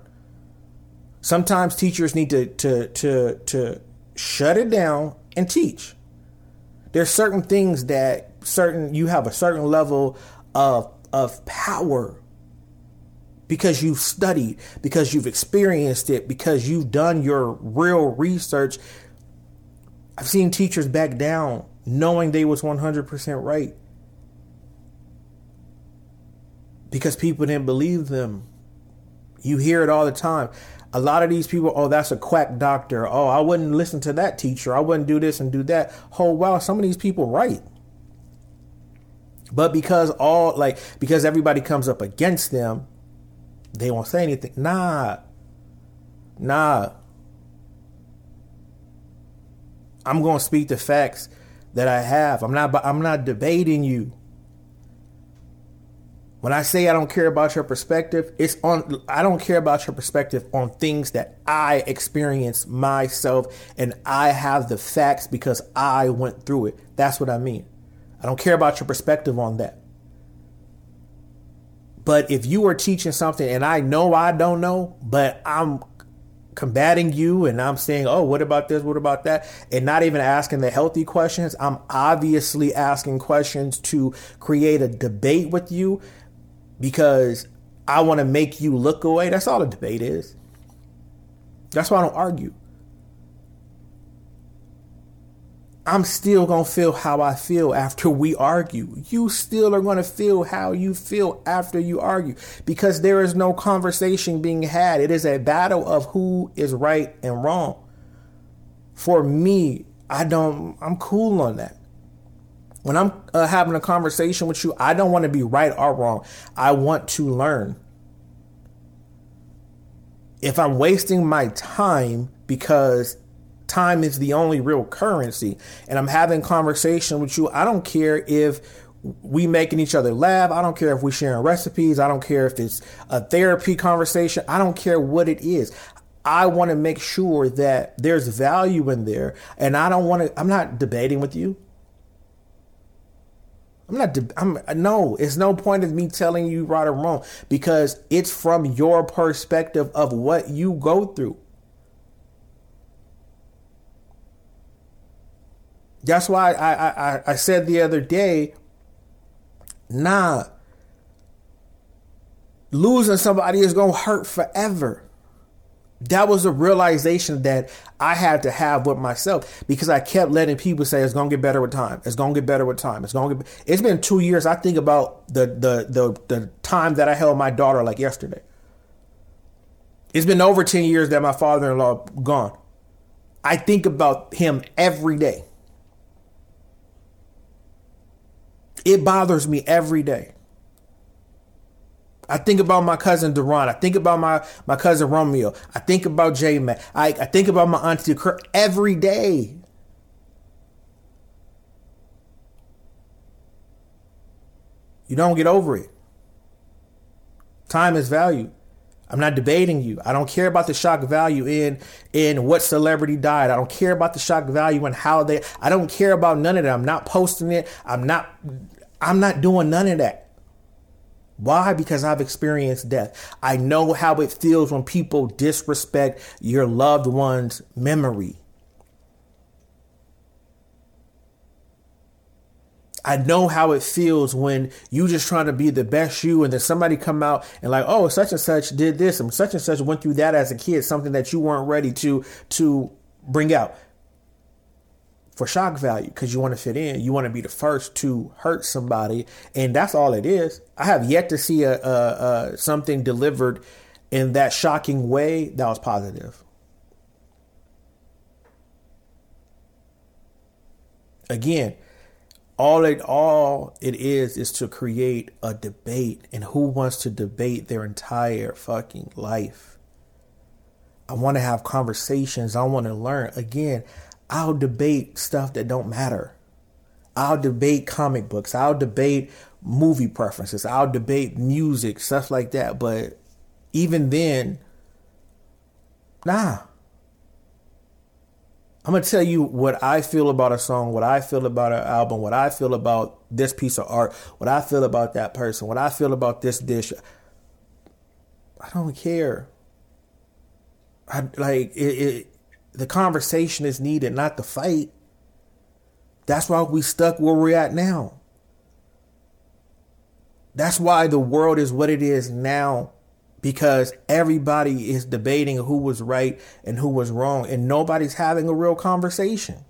Sometimes teachers need to to to to shut it down and teach. There's certain things that certain you have a certain level of of power because you've studied, because you've experienced it, because you've done your real research. I've seen teachers back down knowing they was 100% right because people didn't believe them. You hear it all the time. A lot of these people, oh, that's a quack doctor. Oh, I wouldn't listen to that teacher. I wouldn't do this and do that. Oh, wow, some of these people right. But because all like because everybody comes up against them, they won't say anything. Nah. Nah. I'm going to speak the facts that I have. I'm not I'm not debating you. When I say I don't care about your perspective, it's on I don't care about your perspective on things that I experience myself and I have the facts because I went through it. That's what I mean. I don't care about your perspective on that. But if you are teaching something and I know I don't know, but I'm combating you and I'm saying, oh, what about this? What about that? And not even asking the healthy questions. I'm obviously asking questions to create a debate with you because I want to make you look away. That's all a debate is. That's why I don't argue. I'm still going to feel how I feel after we argue. You still are going to feel how you feel after you argue because there is no conversation being had. It is a battle of who is right and wrong. For me, I don't, I'm cool on that. When I'm uh, having a conversation with you, I don't want to be right or wrong. I want to learn. If I'm wasting my time because time is the only real currency and I'm having conversation with you, I don't care if we making each other laugh. I don't care if we sharing recipes. I don't care if it's a therapy conversation. I don't care what it is. I want to make sure that there's value in there and I don't want to I'm not debating with you. I'm not. I'm no. It's no point of me telling you right or wrong because it's from your perspective of what you go through. That's why I, I, I said the other day, nah, losing somebody is going to hurt forever. That was a realization that I had to have with myself because I kept letting people say it's gonna get better with time. It's gonna get better with time. It's gonna get. It's been two years. I think about the the the the time that I held my daughter like yesterday. It's been over ten years that my father-in-law gone. I think about him every day. It bothers me every day. I think about my cousin Duran. I think about my, my cousin Romeo. I think about J Mac. I, I think about my auntie Kurt every day. You don't get over it. Time is value. I'm not debating you. I don't care about the shock value in in what celebrity died. I don't care about the shock value and how they I don't care about none of that. I'm not posting it. I'm not I'm not doing none of that. Why? Because I've experienced death. I know how it feels when people disrespect your loved one's memory. I know how it feels when you just trying to be the best you and then somebody come out and like, oh, such and such did this and such and such went through that as a kid, something that you weren't ready to to bring out for shock value because you want to fit in. You want to be the first to hurt somebody, and that's all it is. I have yet to see a, a, a something delivered in that shocking way that was positive. Again, all it all it is is to create a debate and who wants to debate their entire fucking life i want to have conversations i want to learn again i'll debate stuff that don't matter. I'll debate comic books. I'll debate movie preferences. I'll debate music stuff like that. But even then nah. I'm gonna tell you what I feel about a song, what I feel about an album, what I feel about this piece of art, what I feel about that person, what I feel about this dish. I don't care. I like it, it the conversation is needed, not the fight. That's why we stuck where we're at now. That's why the world is what it is now because everybody is debating who was right and who was wrong, and nobody's having a real conversation.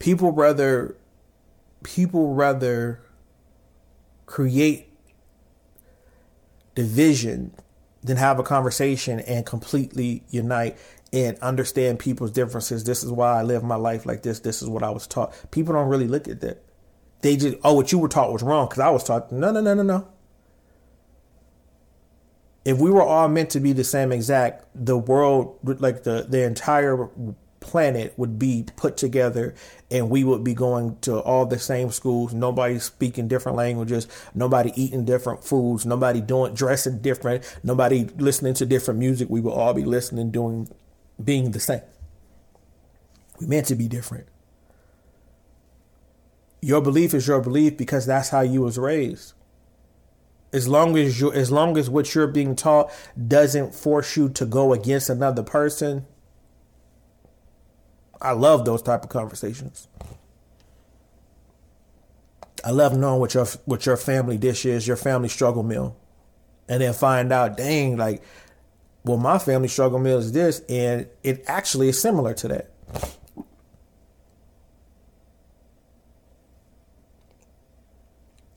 People rather people rather create division than have a conversation and completely unite and understand people's differences. This is why I live my life like this. This is what I was taught. People don't really look at that. They just, oh, what you were taught was wrong because I was taught, no, no, no, no, no. If we were all meant to be the same exact, the world, like the, the entire planet would be put together and we would be going to all the same schools. Nobody speaking different languages. Nobody eating different foods. Nobody doing dressing different. Nobody listening to different music. We would all be listening doing being the same. We meant to be different. Your belief is your belief because that's how you was raised. As long as you as long as what you're being taught doesn't force you to go against another person. I love those type of conversations. I love knowing what your what your family dish is, your family struggle meal. And then find out, dang, like, well, my family struggle meal is this, and it actually is similar to that.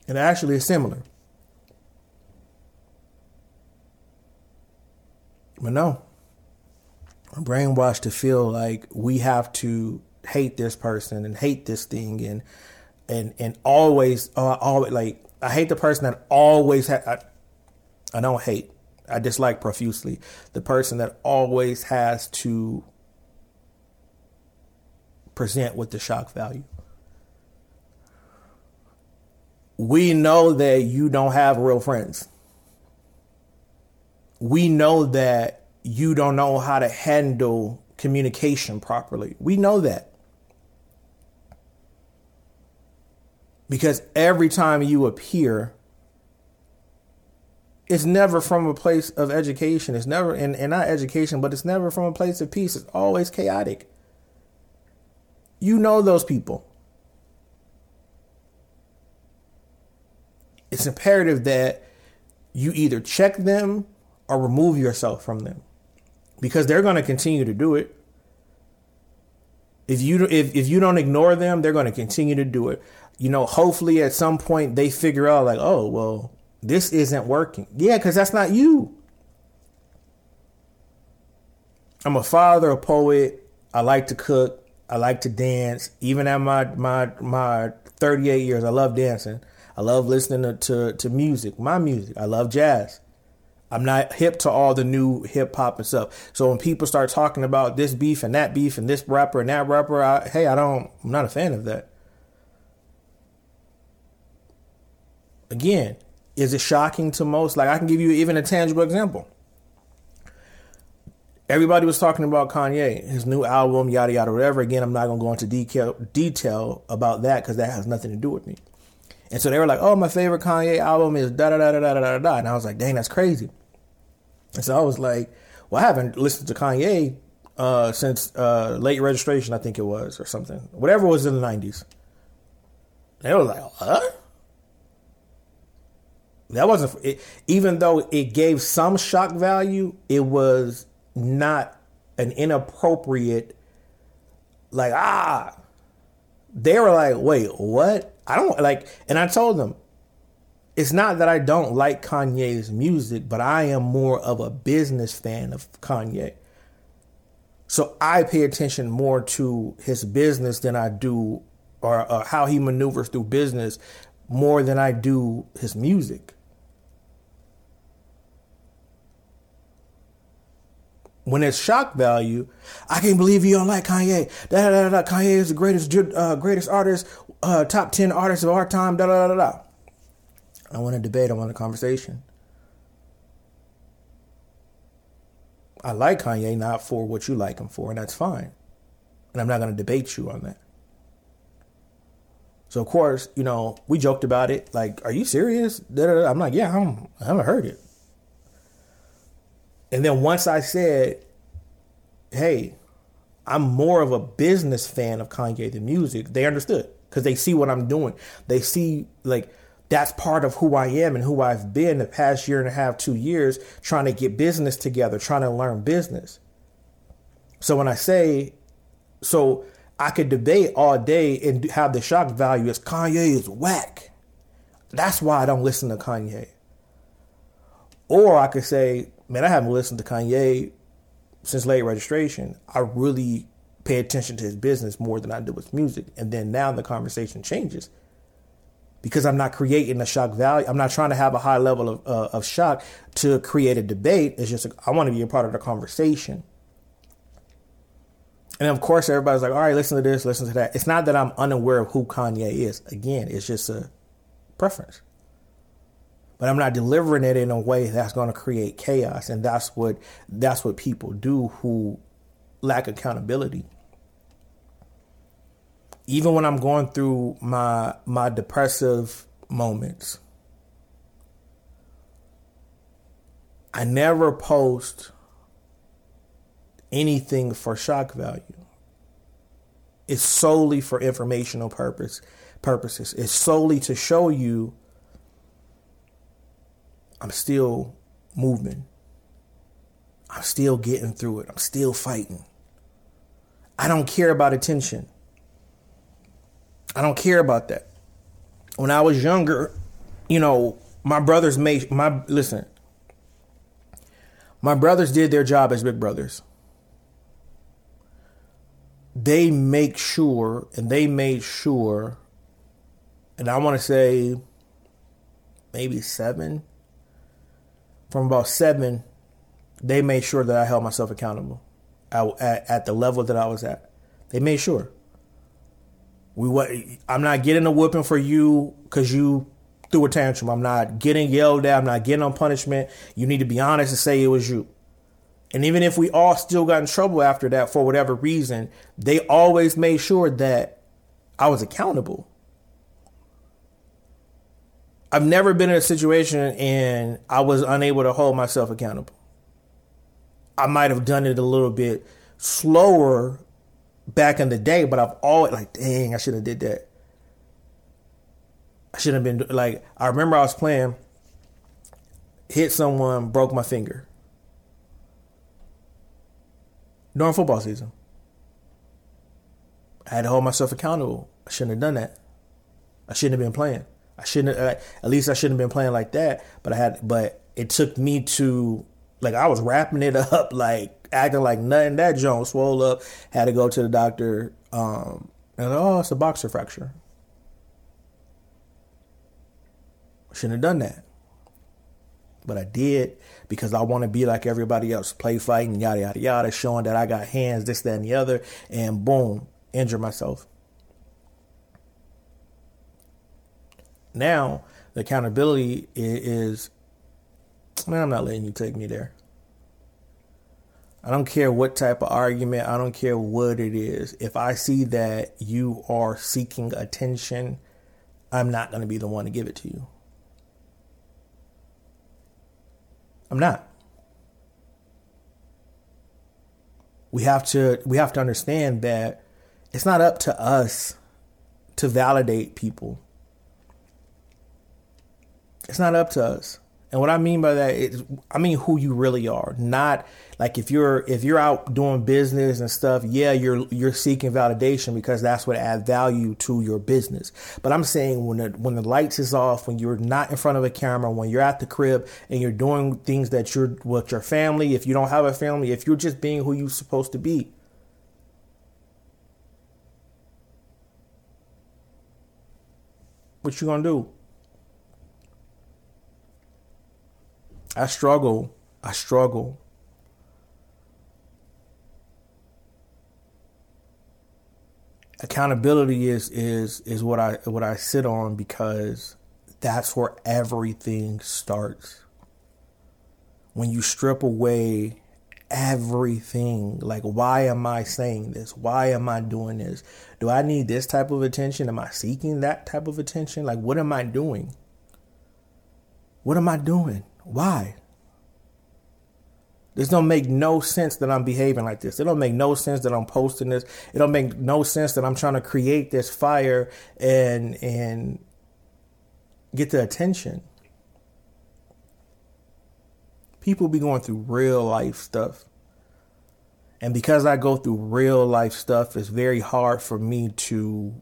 And actually, it's similar. But no, brainwashed to feel like we have to hate this person and hate this thing and and and always uh, always like I hate the person that always ha- I, I don't hate I dislike profusely the person that always has to present with the shock value we know that you don't have real friends. We know that you don't know how to handle communication properly. We know that. Because every time you appear, it's never from a place of education. It's never, and, and not education, but it's never from a place of peace. It's always chaotic. You know those people. it's imperative that you either check them or remove yourself from them because they're going to continue to do it. If you if if you don't ignore them, they're going to continue to do it. You know, hopefully at some point they figure out like, "Oh, well, this isn't working." Yeah, cuz that's not you. I'm a father, a poet. I like to cook. I like to dance. Even at my my my 38 years, I love dancing. I love listening to, to, to music, my music. I love jazz. I'm not hip to all the new hip hop and stuff. So when people start talking about this beef and that beef and this rapper and that rapper, I, hey, I don't, I'm not a fan of that. Again, is it shocking to most? Like I can give you even a tangible example. everybody was talking about Kanye, his new album, yada yada, whatever. Again, I'm not gonna go into detail detail about that because that has nothing to do with me. And so they were like, "Oh, my favorite Kanye album is da da da da da da da," and I was like, "Dang, that's crazy." And so I was like, "Well, I haven't listened to Kanye uh, since uh, late registration, I think it was, or something, whatever was in the '90s." They were like, "What?" That wasn't it, even though it gave some shock value. It was not an inappropriate, like ah. They were like, "Wait, what?" I don't like, and I told them, it's not that I don't like Kanye's music, but I am more of a business fan of Kanye. So I pay attention more to his business than I do, or, or how he maneuvers through business more than I do his music. when it's shock value, I can't believe you don't like Kanye. Da da da da. Kanye is the greatest uh, greatest artist, uh, top ten artist of our time. Da da da da. I want a debate. I want a conversation. I like Kanye not for what you like him for, and that's fine. And I'm not going to debate you on that. So of course, you know, we joked about it. Like, are you serious? I'm like, yeah, I'm, I haven't heard it. And then once I said, hey, I'm more of a business fan of Kanye than music, they understood because they see what I'm doing. They see like that's part of who I am and who I've been the past year and a half, two years, trying to get business together, trying to learn business. So when I say, so I could debate all day and have the shock value as Kanye is whack. That's why I don't listen to Kanye. Or I could say man, I haven't listened to Kanye since late registration. I really pay attention to his business more than I do his music. And then now the conversation changes because I'm not creating a shock value. I'm not trying to have a high level of, uh, of shock to create a debate. It's just, I want to be a part of the conversation. And of course, everybody's like, all right, listen to this, listen to that. It's not that I'm unaware of who Kanye is. Again, it's just a preference but I'm not delivering it in a way that's going to create chaos. And that's what that's what people do who lack accountability. Even when I'm going through my my depressive moments, I never post anything for shock value. It's solely for informational purpose purposes. It's solely to show you I'm still moving. I'm still getting through it. I'm still fighting. I don't care about attention. I don't care about that. When I was younger, you know, my brothers made my listen. My brothers did their job as big brothers. They make sure and they made sure and I want to say maybe 7 from about seven, they made sure that I held myself accountable at, at, at the level that I was at. They made sure. We I'm not getting a whipping for you because you threw a tantrum. I'm not getting yelled at. I'm not getting on punishment. You need to be honest and say it was you. And even if we all still got in trouble after that for whatever reason, they always made sure that I was accountable. I've never been in a situation and I was unable to hold myself accountable. I might have done it a little bit slower back in the day, but I've always like, dang, I should have did that. I should have been like, I remember I was playing, hit someone, broke my finger during football season. I had to hold myself accountable. I shouldn't have done that. I shouldn't have been playing. I shouldn't. Uh, at least I shouldn't have been playing like that. But I had. But it took me to like I was wrapping it up, like acting like nothing. That joint swole up. Had to go to the doctor. Um, and oh, it's a boxer fracture. Shouldn't have done that. But I did because I want to be like everybody else, play fighting, yada yada yada, showing that I got hands, this, that, and the other, and boom, injure myself. Now the accountability is, man, I'm not letting you take me there. I don't care what type of argument, I don't care what it is. If I see that you are seeking attention, I'm not going to be the one to give it to you. I'm not. We have to we have to understand that it's not up to us to validate people. It's not up to us. And what I mean by that is I mean who you really are. Not like if you're if you're out doing business and stuff, yeah, you're you're seeking validation because that's what adds value to your business. But I'm saying when the when the lights is off, when you're not in front of a camera, when you're at the crib and you're doing things that you're with your family, if you don't have a family, if you're just being who you're supposed to be. What you gonna do? I struggle. I struggle. Accountability is is is what I what I sit on because that's where everything starts. When you strip away everything, like why am I saying this? Why am I doing this? Do I need this type of attention? Am I seeking that type of attention? Like what am I doing? What am I doing? Why? This don't make no sense that I'm behaving like this. It don't make no sense that I'm posting this. It don't make no sense that I'm trying to create this fire and and get the attention. People be going through real life stuff. And because I go through real life stuff, it's very hard for me to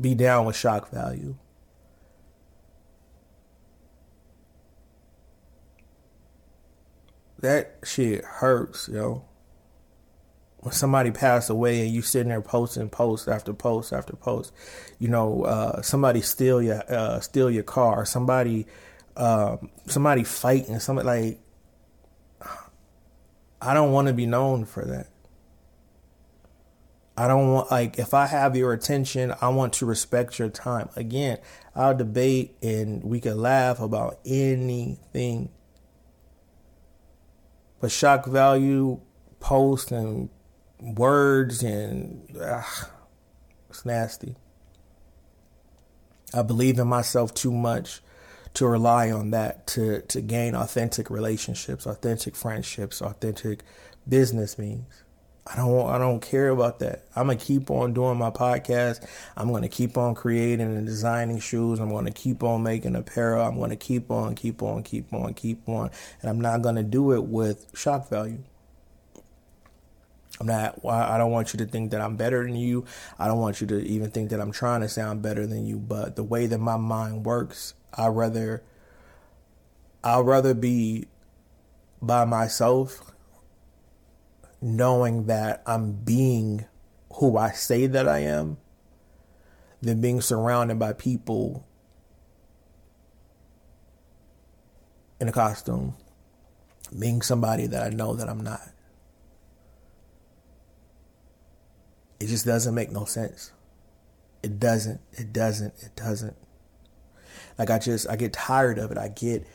be down with shock value. That shit hurts, yo. When somebody passed away and you sitting there posting post after post after post, you know, uh, somebody steal your uh, steal your car, somebody um, somebody fighting, somebody like I don't want to be known for that. I don't want like if I have your attention, I want to respect your time. Again, I'll debate and we can laugh about anything but shock value posts and words and ugh, it's nasty. I believe in myself too much to rely on that to to gain authentic relationships, authentic friendships, authentic business means. I don't I don't care about that. I'm gonna keep on doing my podcast. I'm gonna keep on creating and designing shoes. I'm gonna keep on making apparel. I'm gonna keep on, keep on, keep on, keep on. And I'm not gonna do it with shock value. I'm not I don't want you to think that I'm better than you. I don't want you to even think that I'm trying to sound better than you, but the way that my mind works, I rather I'd rather be by myself knowing that I'm being who I say that I am than being surrounded by people in a costume, being somebody that I know that I'm not. It just doesn't make no sense. It doesn't. It doesn't. It doesn't. Like I just I get tired of it. I get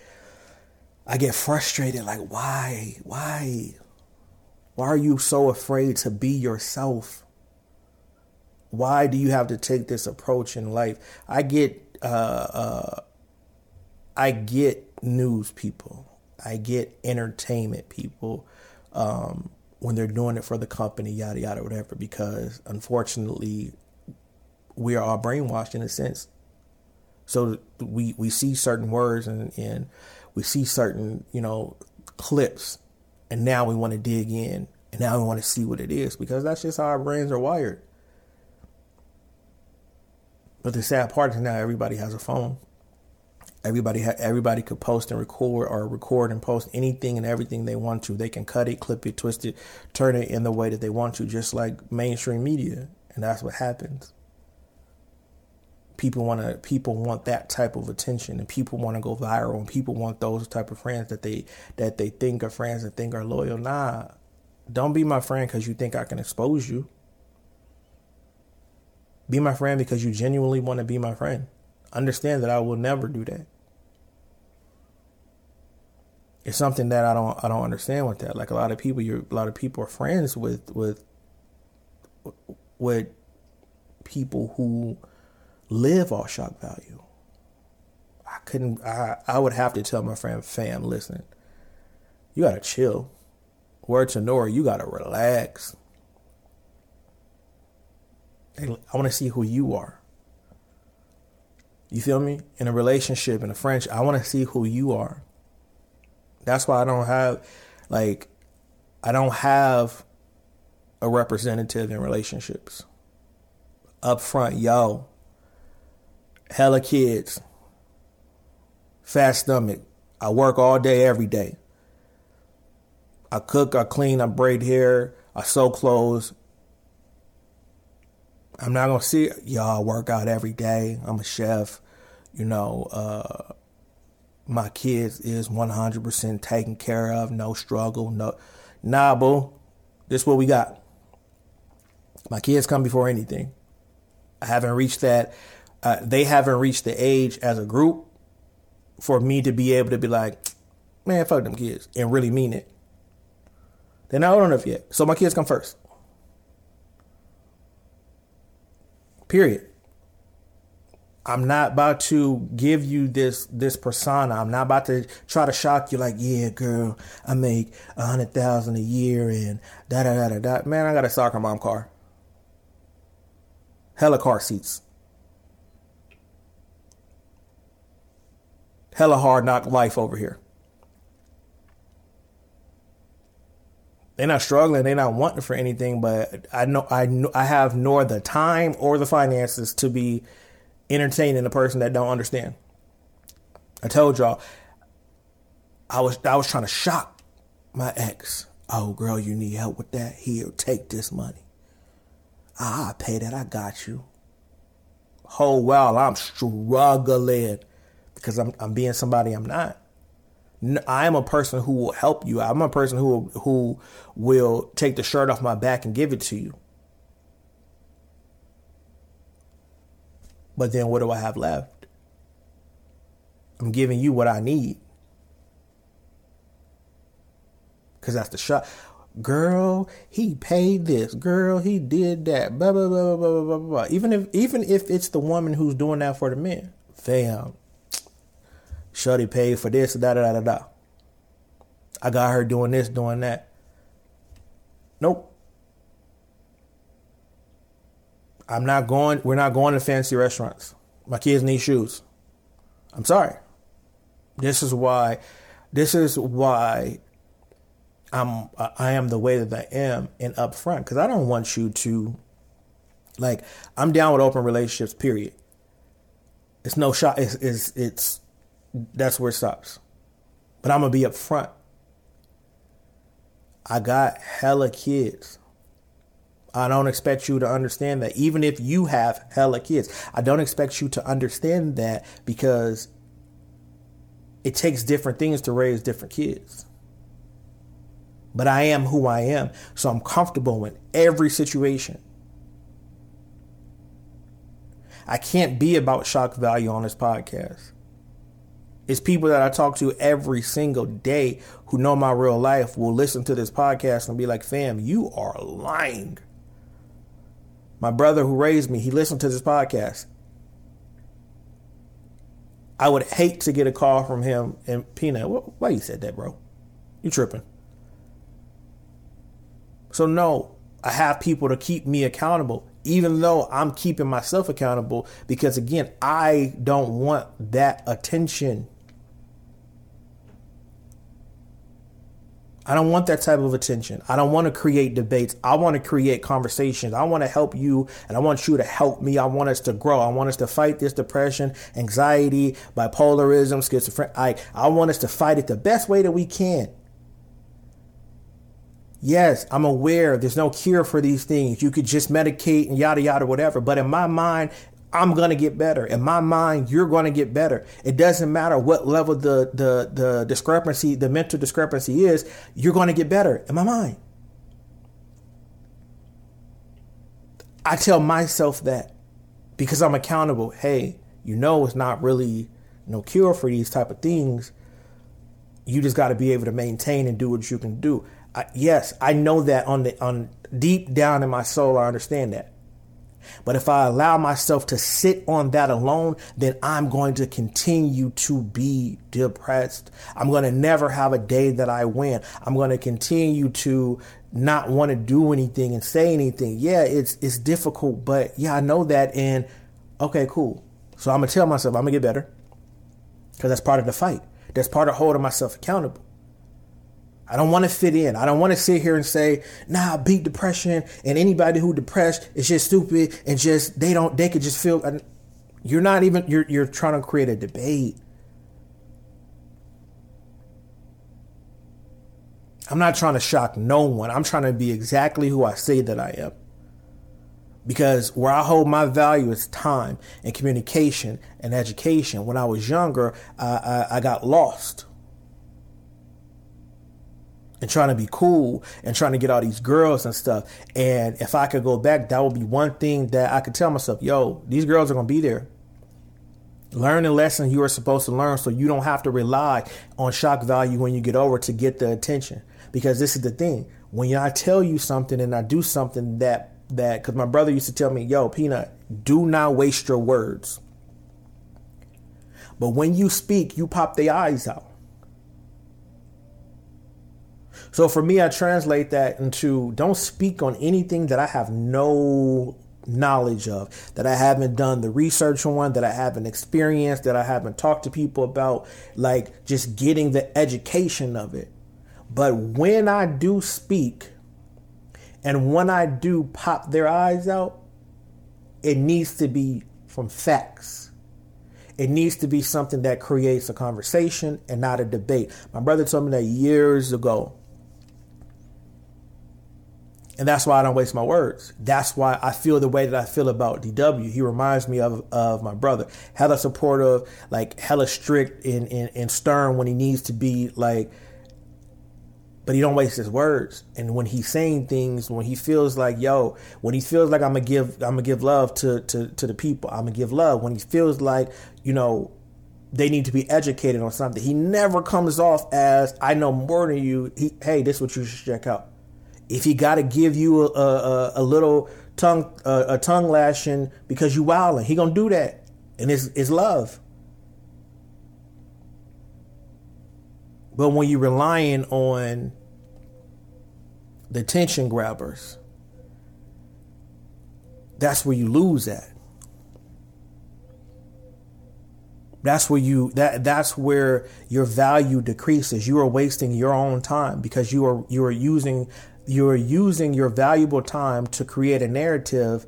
I get frustrated like why? Why? Why are you so afraid to be yourself? Why do you have to take this approach in life? I get, uh, uh, I get news people. I get entertainment people um, when they're doing it for the company, yada yada, whatever. Because unfortunately, we are all brainwashed in a sense. So we we see certain words and, and we see certain you know clips and now we want to dig in and now we want to see what it is because that's just how our brains are wired. But the sad part is now everybody has a phone. Everybody ha- everybody could post and record or record and post anything and everything they want to. They can cut it, clip it, twist it, turn it in the way that they want to, just like mainstream media. And that's what happens. People want to people want that type of attention and people want to go viral and people want those type of friends that they that they think are friends and think are loyal. Nah, don't be my friend because you think I can expose you. Be my friend because you genuinely want to be my friend. Understand that I will never do that. It's something that I don't I don't understand with that. Like a lot of people, you a lot of people are friends with with with people who live off shock value. I couldn't. I I would have to tell my friend fam, listen, you gotta chill. Word to Nora, you gotta relax. I want to see who you are. You feel me? In a relationship, in a friendship, I want to see who you are. That's why I don't have, like, I don't have a representative in relationships. Up front, yo, hella kids, fat stomach. I work all day, every day. I cook, I clean, I braid hair, I sew clothes. I'm not gonna see y'all work out every day. I'm a chef. You know, uh, my kids is 100% taken care of. No struggle. No, nah, boo. This what we got. My kids come before anything. I haven't reached that. Uh, they haven't reached the age as a group for me to be able to be like, man, fuck them kids and really mean it. They're not old enough yet. So my kids come first. Period. I'm not about to give you this this persona. I'm not about to try to shock you like, yeah, girl, I make a hundred thousand a year and da da da da da. Man, I got a soccer mom car. Hella car seats. Hella hard knock life over here. they're not struggling, they're not wanting for anything, but I know I know, I have nor the time or the finances to be entertaining a person that don't understand. I told y'all I was I was trying to shock my ex. Oh girl, you need help with that? Here, take this money. Ah, I pay that, I got you. Oh, while I'm struggling because I'm I'm being somebody I'm not. I am a person who will help you. I'm a person who who will take the shirt off my back and give it to you. But then what do I have left? I'm giving you what I need. Cause that's the shot. Girl, he paid this. Girl, he did that. Blah blah blah blah blah blah blah. Even if even if it's the woman who's doing that for the men, fam. Shuddy paid for this, da da da da. I got her doing this, doing that. Nope. I'm not going. We're not going to fancy restaurants. My kids need shoes. I'm sorry. This is why. This is why I'm. I am the way that I am and upfront because I don't want you to. Like I'm down with open relationships. Period. It's no shot. It's it's, it's that's where it stops. But I'm gonna be upfront. I got hella kids. I don't expect you to understand that. Even if you have hella kids, I don't expect you to understand that because it takes different things to raise different kids. But I am who I am, so I'm comfortable in every situation. I can't be about shock value on this podcast. It's people that I talk to every single day who know my real life will listen to this podcast and be like, fam, you are lying. My brother who raised me, he listened to this podcast. I would hate to get a call from him and Peanut. Why you said that, bro? You tripping? So no, I have people to keep me accountable, even though I'm keeping myself accountable because again, I don't want that attention. I don't want that type of attention. I don't want to create debates. I want to create conversations. I want to help you and I want you to help me. I want us to grow. I want us to fight this depression, anxiety, bipolarism, schizophrenia. I, I want us to fight it the best way that we can. Yes, I'm aware there's no cure for these things. You could just medicate and yada yada whatever. But in my mind, I'm gonna get better. In my mind, you're gonna get better. It doesn't matter what level the the the discrepancy, the mental discrepancy is, you're gonna get better. In my mind. I tell myself that because I'm accountable. Hey, you know it's not really no cure for these type of things, You just got to be able to maintain and do what you can do. I, yes, I know that on the on deep down in my soul, I understand that. But if I allow myself to sit on that alone, then I'm going to continue to be depressed. I'm going to never have a day that I win. I'm going to continue to not want to do anything and say anything. Yeah, it's it's difficult, but yeah, I know that and okay, cool. So I'm going to tell myself I'm going to get better. Cuz that's part of the fight. That's part of holding myself accountable. I don't want to fit in. I don't want to sit here and say, nah, beat depression and anybody who depressed is just stupid and just they don't they could just feel you're not even you're you're trying to create a debate. I'm not trying to shock no one. I'm trying to be exactly who I say that I am. Because where I hold my value is time and communication and education. When I was younger, I, I, I got lost and trying to be cool and trying to get all these girls and stuff. And if I could go back, that would be one thing that I could tell myself, yo, these girls are going to be there. Learn the lesson you are supposed to learn so you don't have to rely on shock value when you get over to get the attention. Because this is the thing. When I tell you something and I do something that, that, because my brother used to tell me, yo, Peanut, do not waste your words. But when you speak, you pop their eyes out. So for me, I translate that into don't speak on anything that I have no knowledge of, that I haven't done the research on, that I haven't experienced, that I haven't talked to people about, like just getting the education of it. But when I do speak and when I do pop their eyes out, it needs to be from facts. It needs to be something that creates a conversation and not a debate. My brother told me that years ago. And that's why I don't waste my words. That's why I feel the way that I feel about DW. He reminds me of, of my brother. Hella supportive, like hella strict and, and, and stern when he needs to be like, but he don't waste his words. And when he's saying things, when he feels like, yo, when he feels like I'm gonna give, I'm gonna give love to, to, to the people. I'm gonna give love. When he feels like, you know, they need to be educated on something. He never comes off as, I know more than you. He, hey, this is what you should check out if he got to give you a, a, a little tongue a, a, tongue lashing because you wilding, he gonna do that, and it's it's love. But when you're relying on the tension grabbers, that's where you lose at. That's where you that that's where your value decreases. You are wasting your own time because you are you are using you're using your valuable time to create a narrative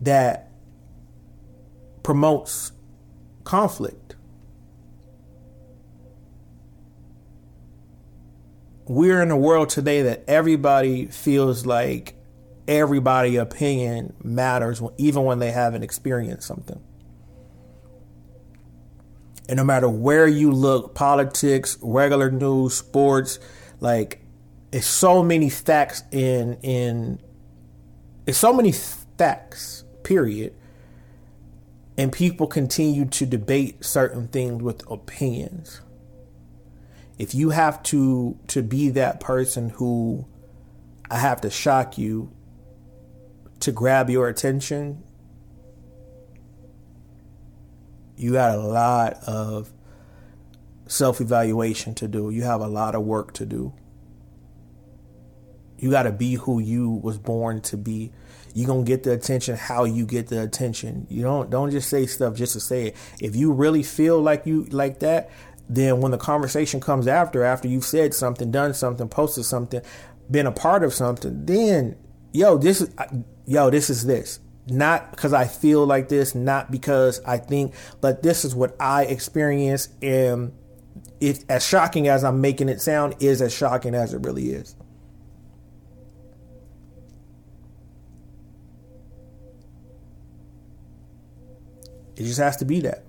that promotes conflict. We're in a world today that everybody feels like everybody opinion matters even when they haven't experienced something. And no matter where you look, politics, regular news, sports, like it's so many facts in in it's so many facts period and people continue to debate certain things with opinions. If you have to to be that person who i have to shock you to grab your attention you got a lot of self-evaluation to do. You have a lot of work to do you got to be who you was born to be. You gonna get the attention how you get the attention. You don't don't just say stuff just to say it. If you really feel like you like that, then when the conversation comes after, after you've said something, done something, posted something, been a part of something, then yo, this is yo, this is this. Not because I feel like this, not because I think, but this is what I experience, and it as shocking as I'm making it sound is as shocking as it really is. It just has to be that.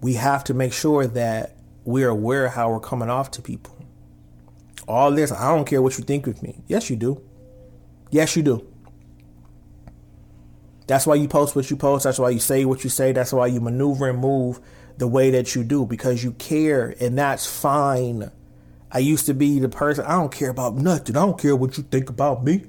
We have to make sure that we're aware how we're coming off to people. All this, I don't care what you think of me. Yes, you do. Yes, you do. That's why you post what you post. That's why you say what you say. That's why you maneuver and move the way that you do because you care and that's fine. I used to be the person, I don't care about nothing. I don't care what you think about me.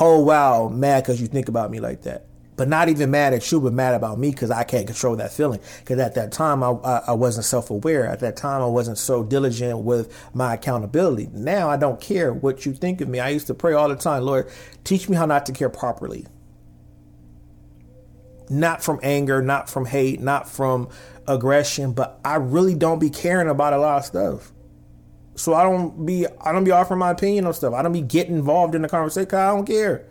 Oh, wow, mad because you think about me like that. But not even mad at you, but mad about me because I can't control that feeling. Because at that time, I, I, I wasn't self aware. At that time, I wasn't so diligent with my accountability. Now I don't care what you think of me. I used to pray all the time, Lord, teach me how not to care properly. Not from anger, not from hate, not from aggression, but I really don't be caring about a lot of stuff. So I don't be I don't be offering my opinion on stuff. I don't be getting involved in the conversation. I don't care.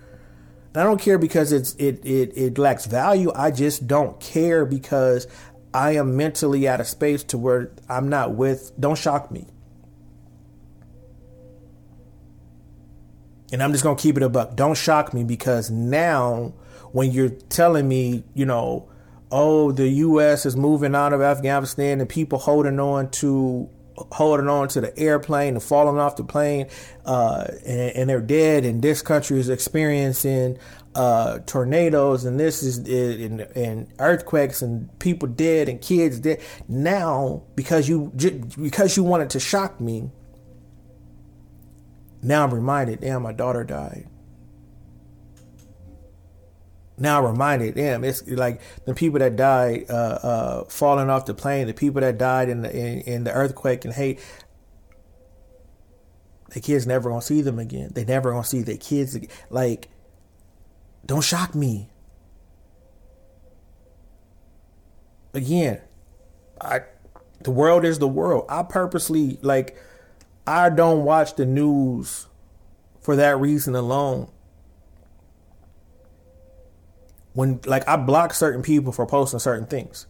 And I don't care because it's it it it lacks value. I just don't care because I am mentally out of space to where I'm not with. Don't shock me. And I'm just gonna keep it a buck. Don't shock me because now when you're telling me, you know, oh, the U.S. is moving out of Afghanistan and people holding on to holding on to the airplane and falling off the plane, uh, and, and, they're dead. And this country is experiencing uh, tornadoes, and this is and, and, earthquakes, and people dead, and kids dead. Now, because you because you wanted to shock me, now I'm reminded. Damn, my daughter died now reminded them it's like the people that died uh, uh, falling off the plane, the people that died in the in, in the earthquake and Haiti. The kids never gonna see them again. They never gonna see their kids again. Like, don't shock me. Again, I the world is the world. I purposely like I don't watch the news for that reason alone when like I block certain people for posting certain things.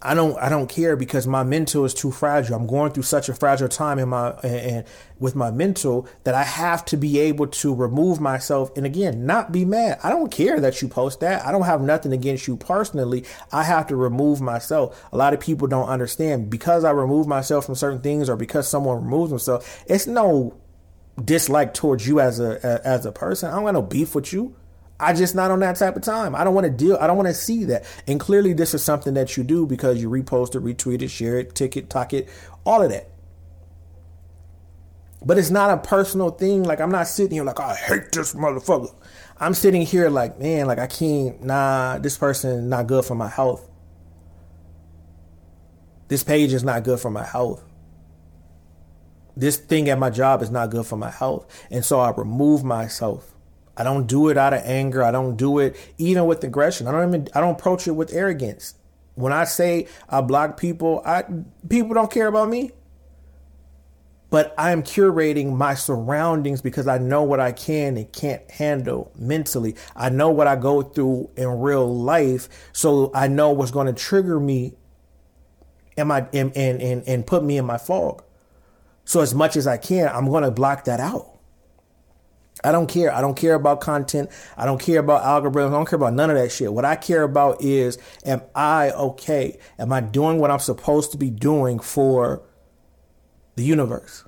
I don't I don't care because my mental is too fragile. I'm going through such a fragile time in my and, with my mental that I have to be able to remove myself and again not be mad. I don't care that you post that. I don't have nothing against you personally. I have to remove myself. A lot of people don't understand because I remove myself from certain things or because someone removes themselves. It's no dislike towards you as a as a person. I don't got no beef with you. I just not on that type of time. I don't want to deal. I don't want to see that. And clearly, this is something that you do because you repost it, retweet it, share it, ticket, talk it, all of that. But it's not a personal thing. Like I'm not sitting here like I hate this motherfucker. I'm sitting here like man, like I can't. Nah, this person not good for my health. This page is not good for my health. This thing at my job is not good for my health, and so I remove myself I don't do it out of anger. I don't do it even with aggression. I don't even I don't approach it with arrogance. When I say I block people, I people don't care about me. But I am curating my surroundings because I know what I can and can't handle mentally. I know what I go through in real life, so I know what's going to trigger me and my and, and and and put me in my fog. So as much as I can, I'm going to block that out. I don't care. I don't care about content. I don't care about algorithms. I don't care about none of that shit. What I care about is am I okay? Am I doing what I'm supposed to be doing for the universe?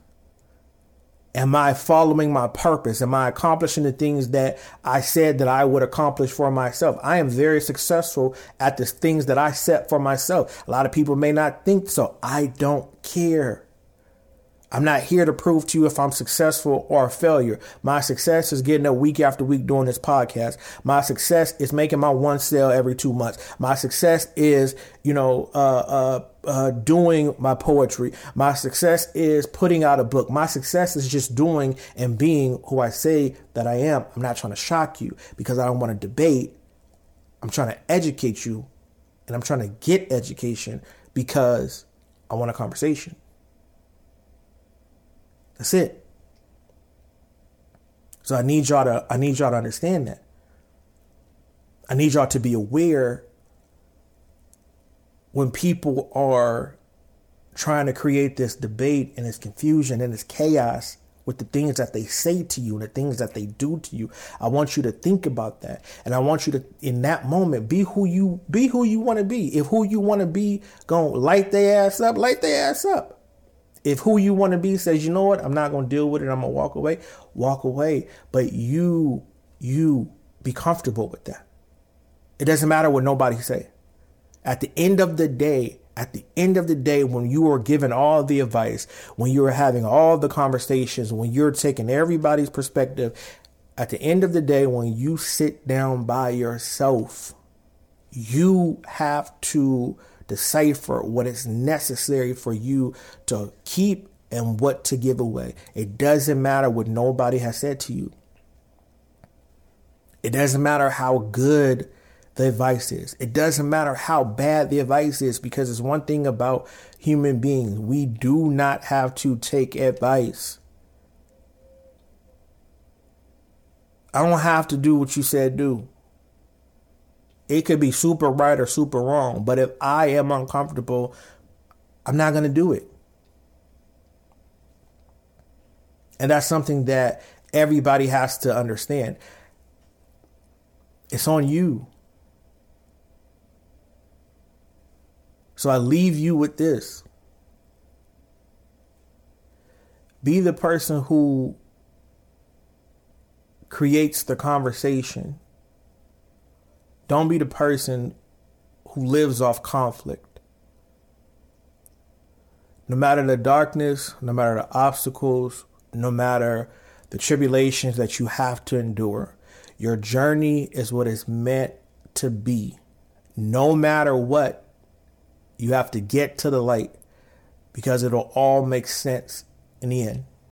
Am I following my purpose? Am I accomplishing the things that I said that I would accomplish for myself? I am very successful at the things that I set for myself. A lot of people may not think so. I don't care. I'm not here to prove to you if I'm successful or a failure. My success is getting up week after week doing this podcast. My success is making my one sale every two months. My success is, you know, uh, uh, uh, doing my poetry. My success is putting out a book. My success is just doing and being who I say that I am. I'm not trying to shock you because I don't want to debate. I'm trying to educate you and I'm trying to get education because I want a conversation. That's it. So I need y'all to I need y'all to understand that. I need y'all to be aware when people are trying to create this debate and this confusion and this chaos with the things that they say to you and the things that they do to you. I want you to think about that. And I want you to in that moment be who you be who you want to be. If who you want to be going light their ass up, light their ass up. If who you want to be says, you know what, I'm not going to deal with it, I'm going to walk away, walk away. But you, you be comfortable with that. It doesn't matter what nobody say. At the end of the day, at the end of the day, when you are given all the advice, when you are having all the conversations, when you're taking everybody's perspective, at the end of the day, when you sit down by yourself, you have to decipher what is necessary for you to keep and what to give away. It doesn't matter what nobody has said to you. It doesn't matter how good the advice is. It doesn't matter how bad the advice is because it's one thing about human beings. We do not have to take advice. I don't have to do what you said do. It could be super right or super wrong, but if I am uncomfortable, I'm not going to do it. And that's something that everybody has to understand. It's on you. So I leave you with this. Be the person who creates the conversation. Don't be the person who lives off conflict. No matter the darkness, no matter the obstacles, no matter the tribulations that you have to endure, your journey is what is meant to be. No matter what, you have to get to the light because it'll all make sense in the end.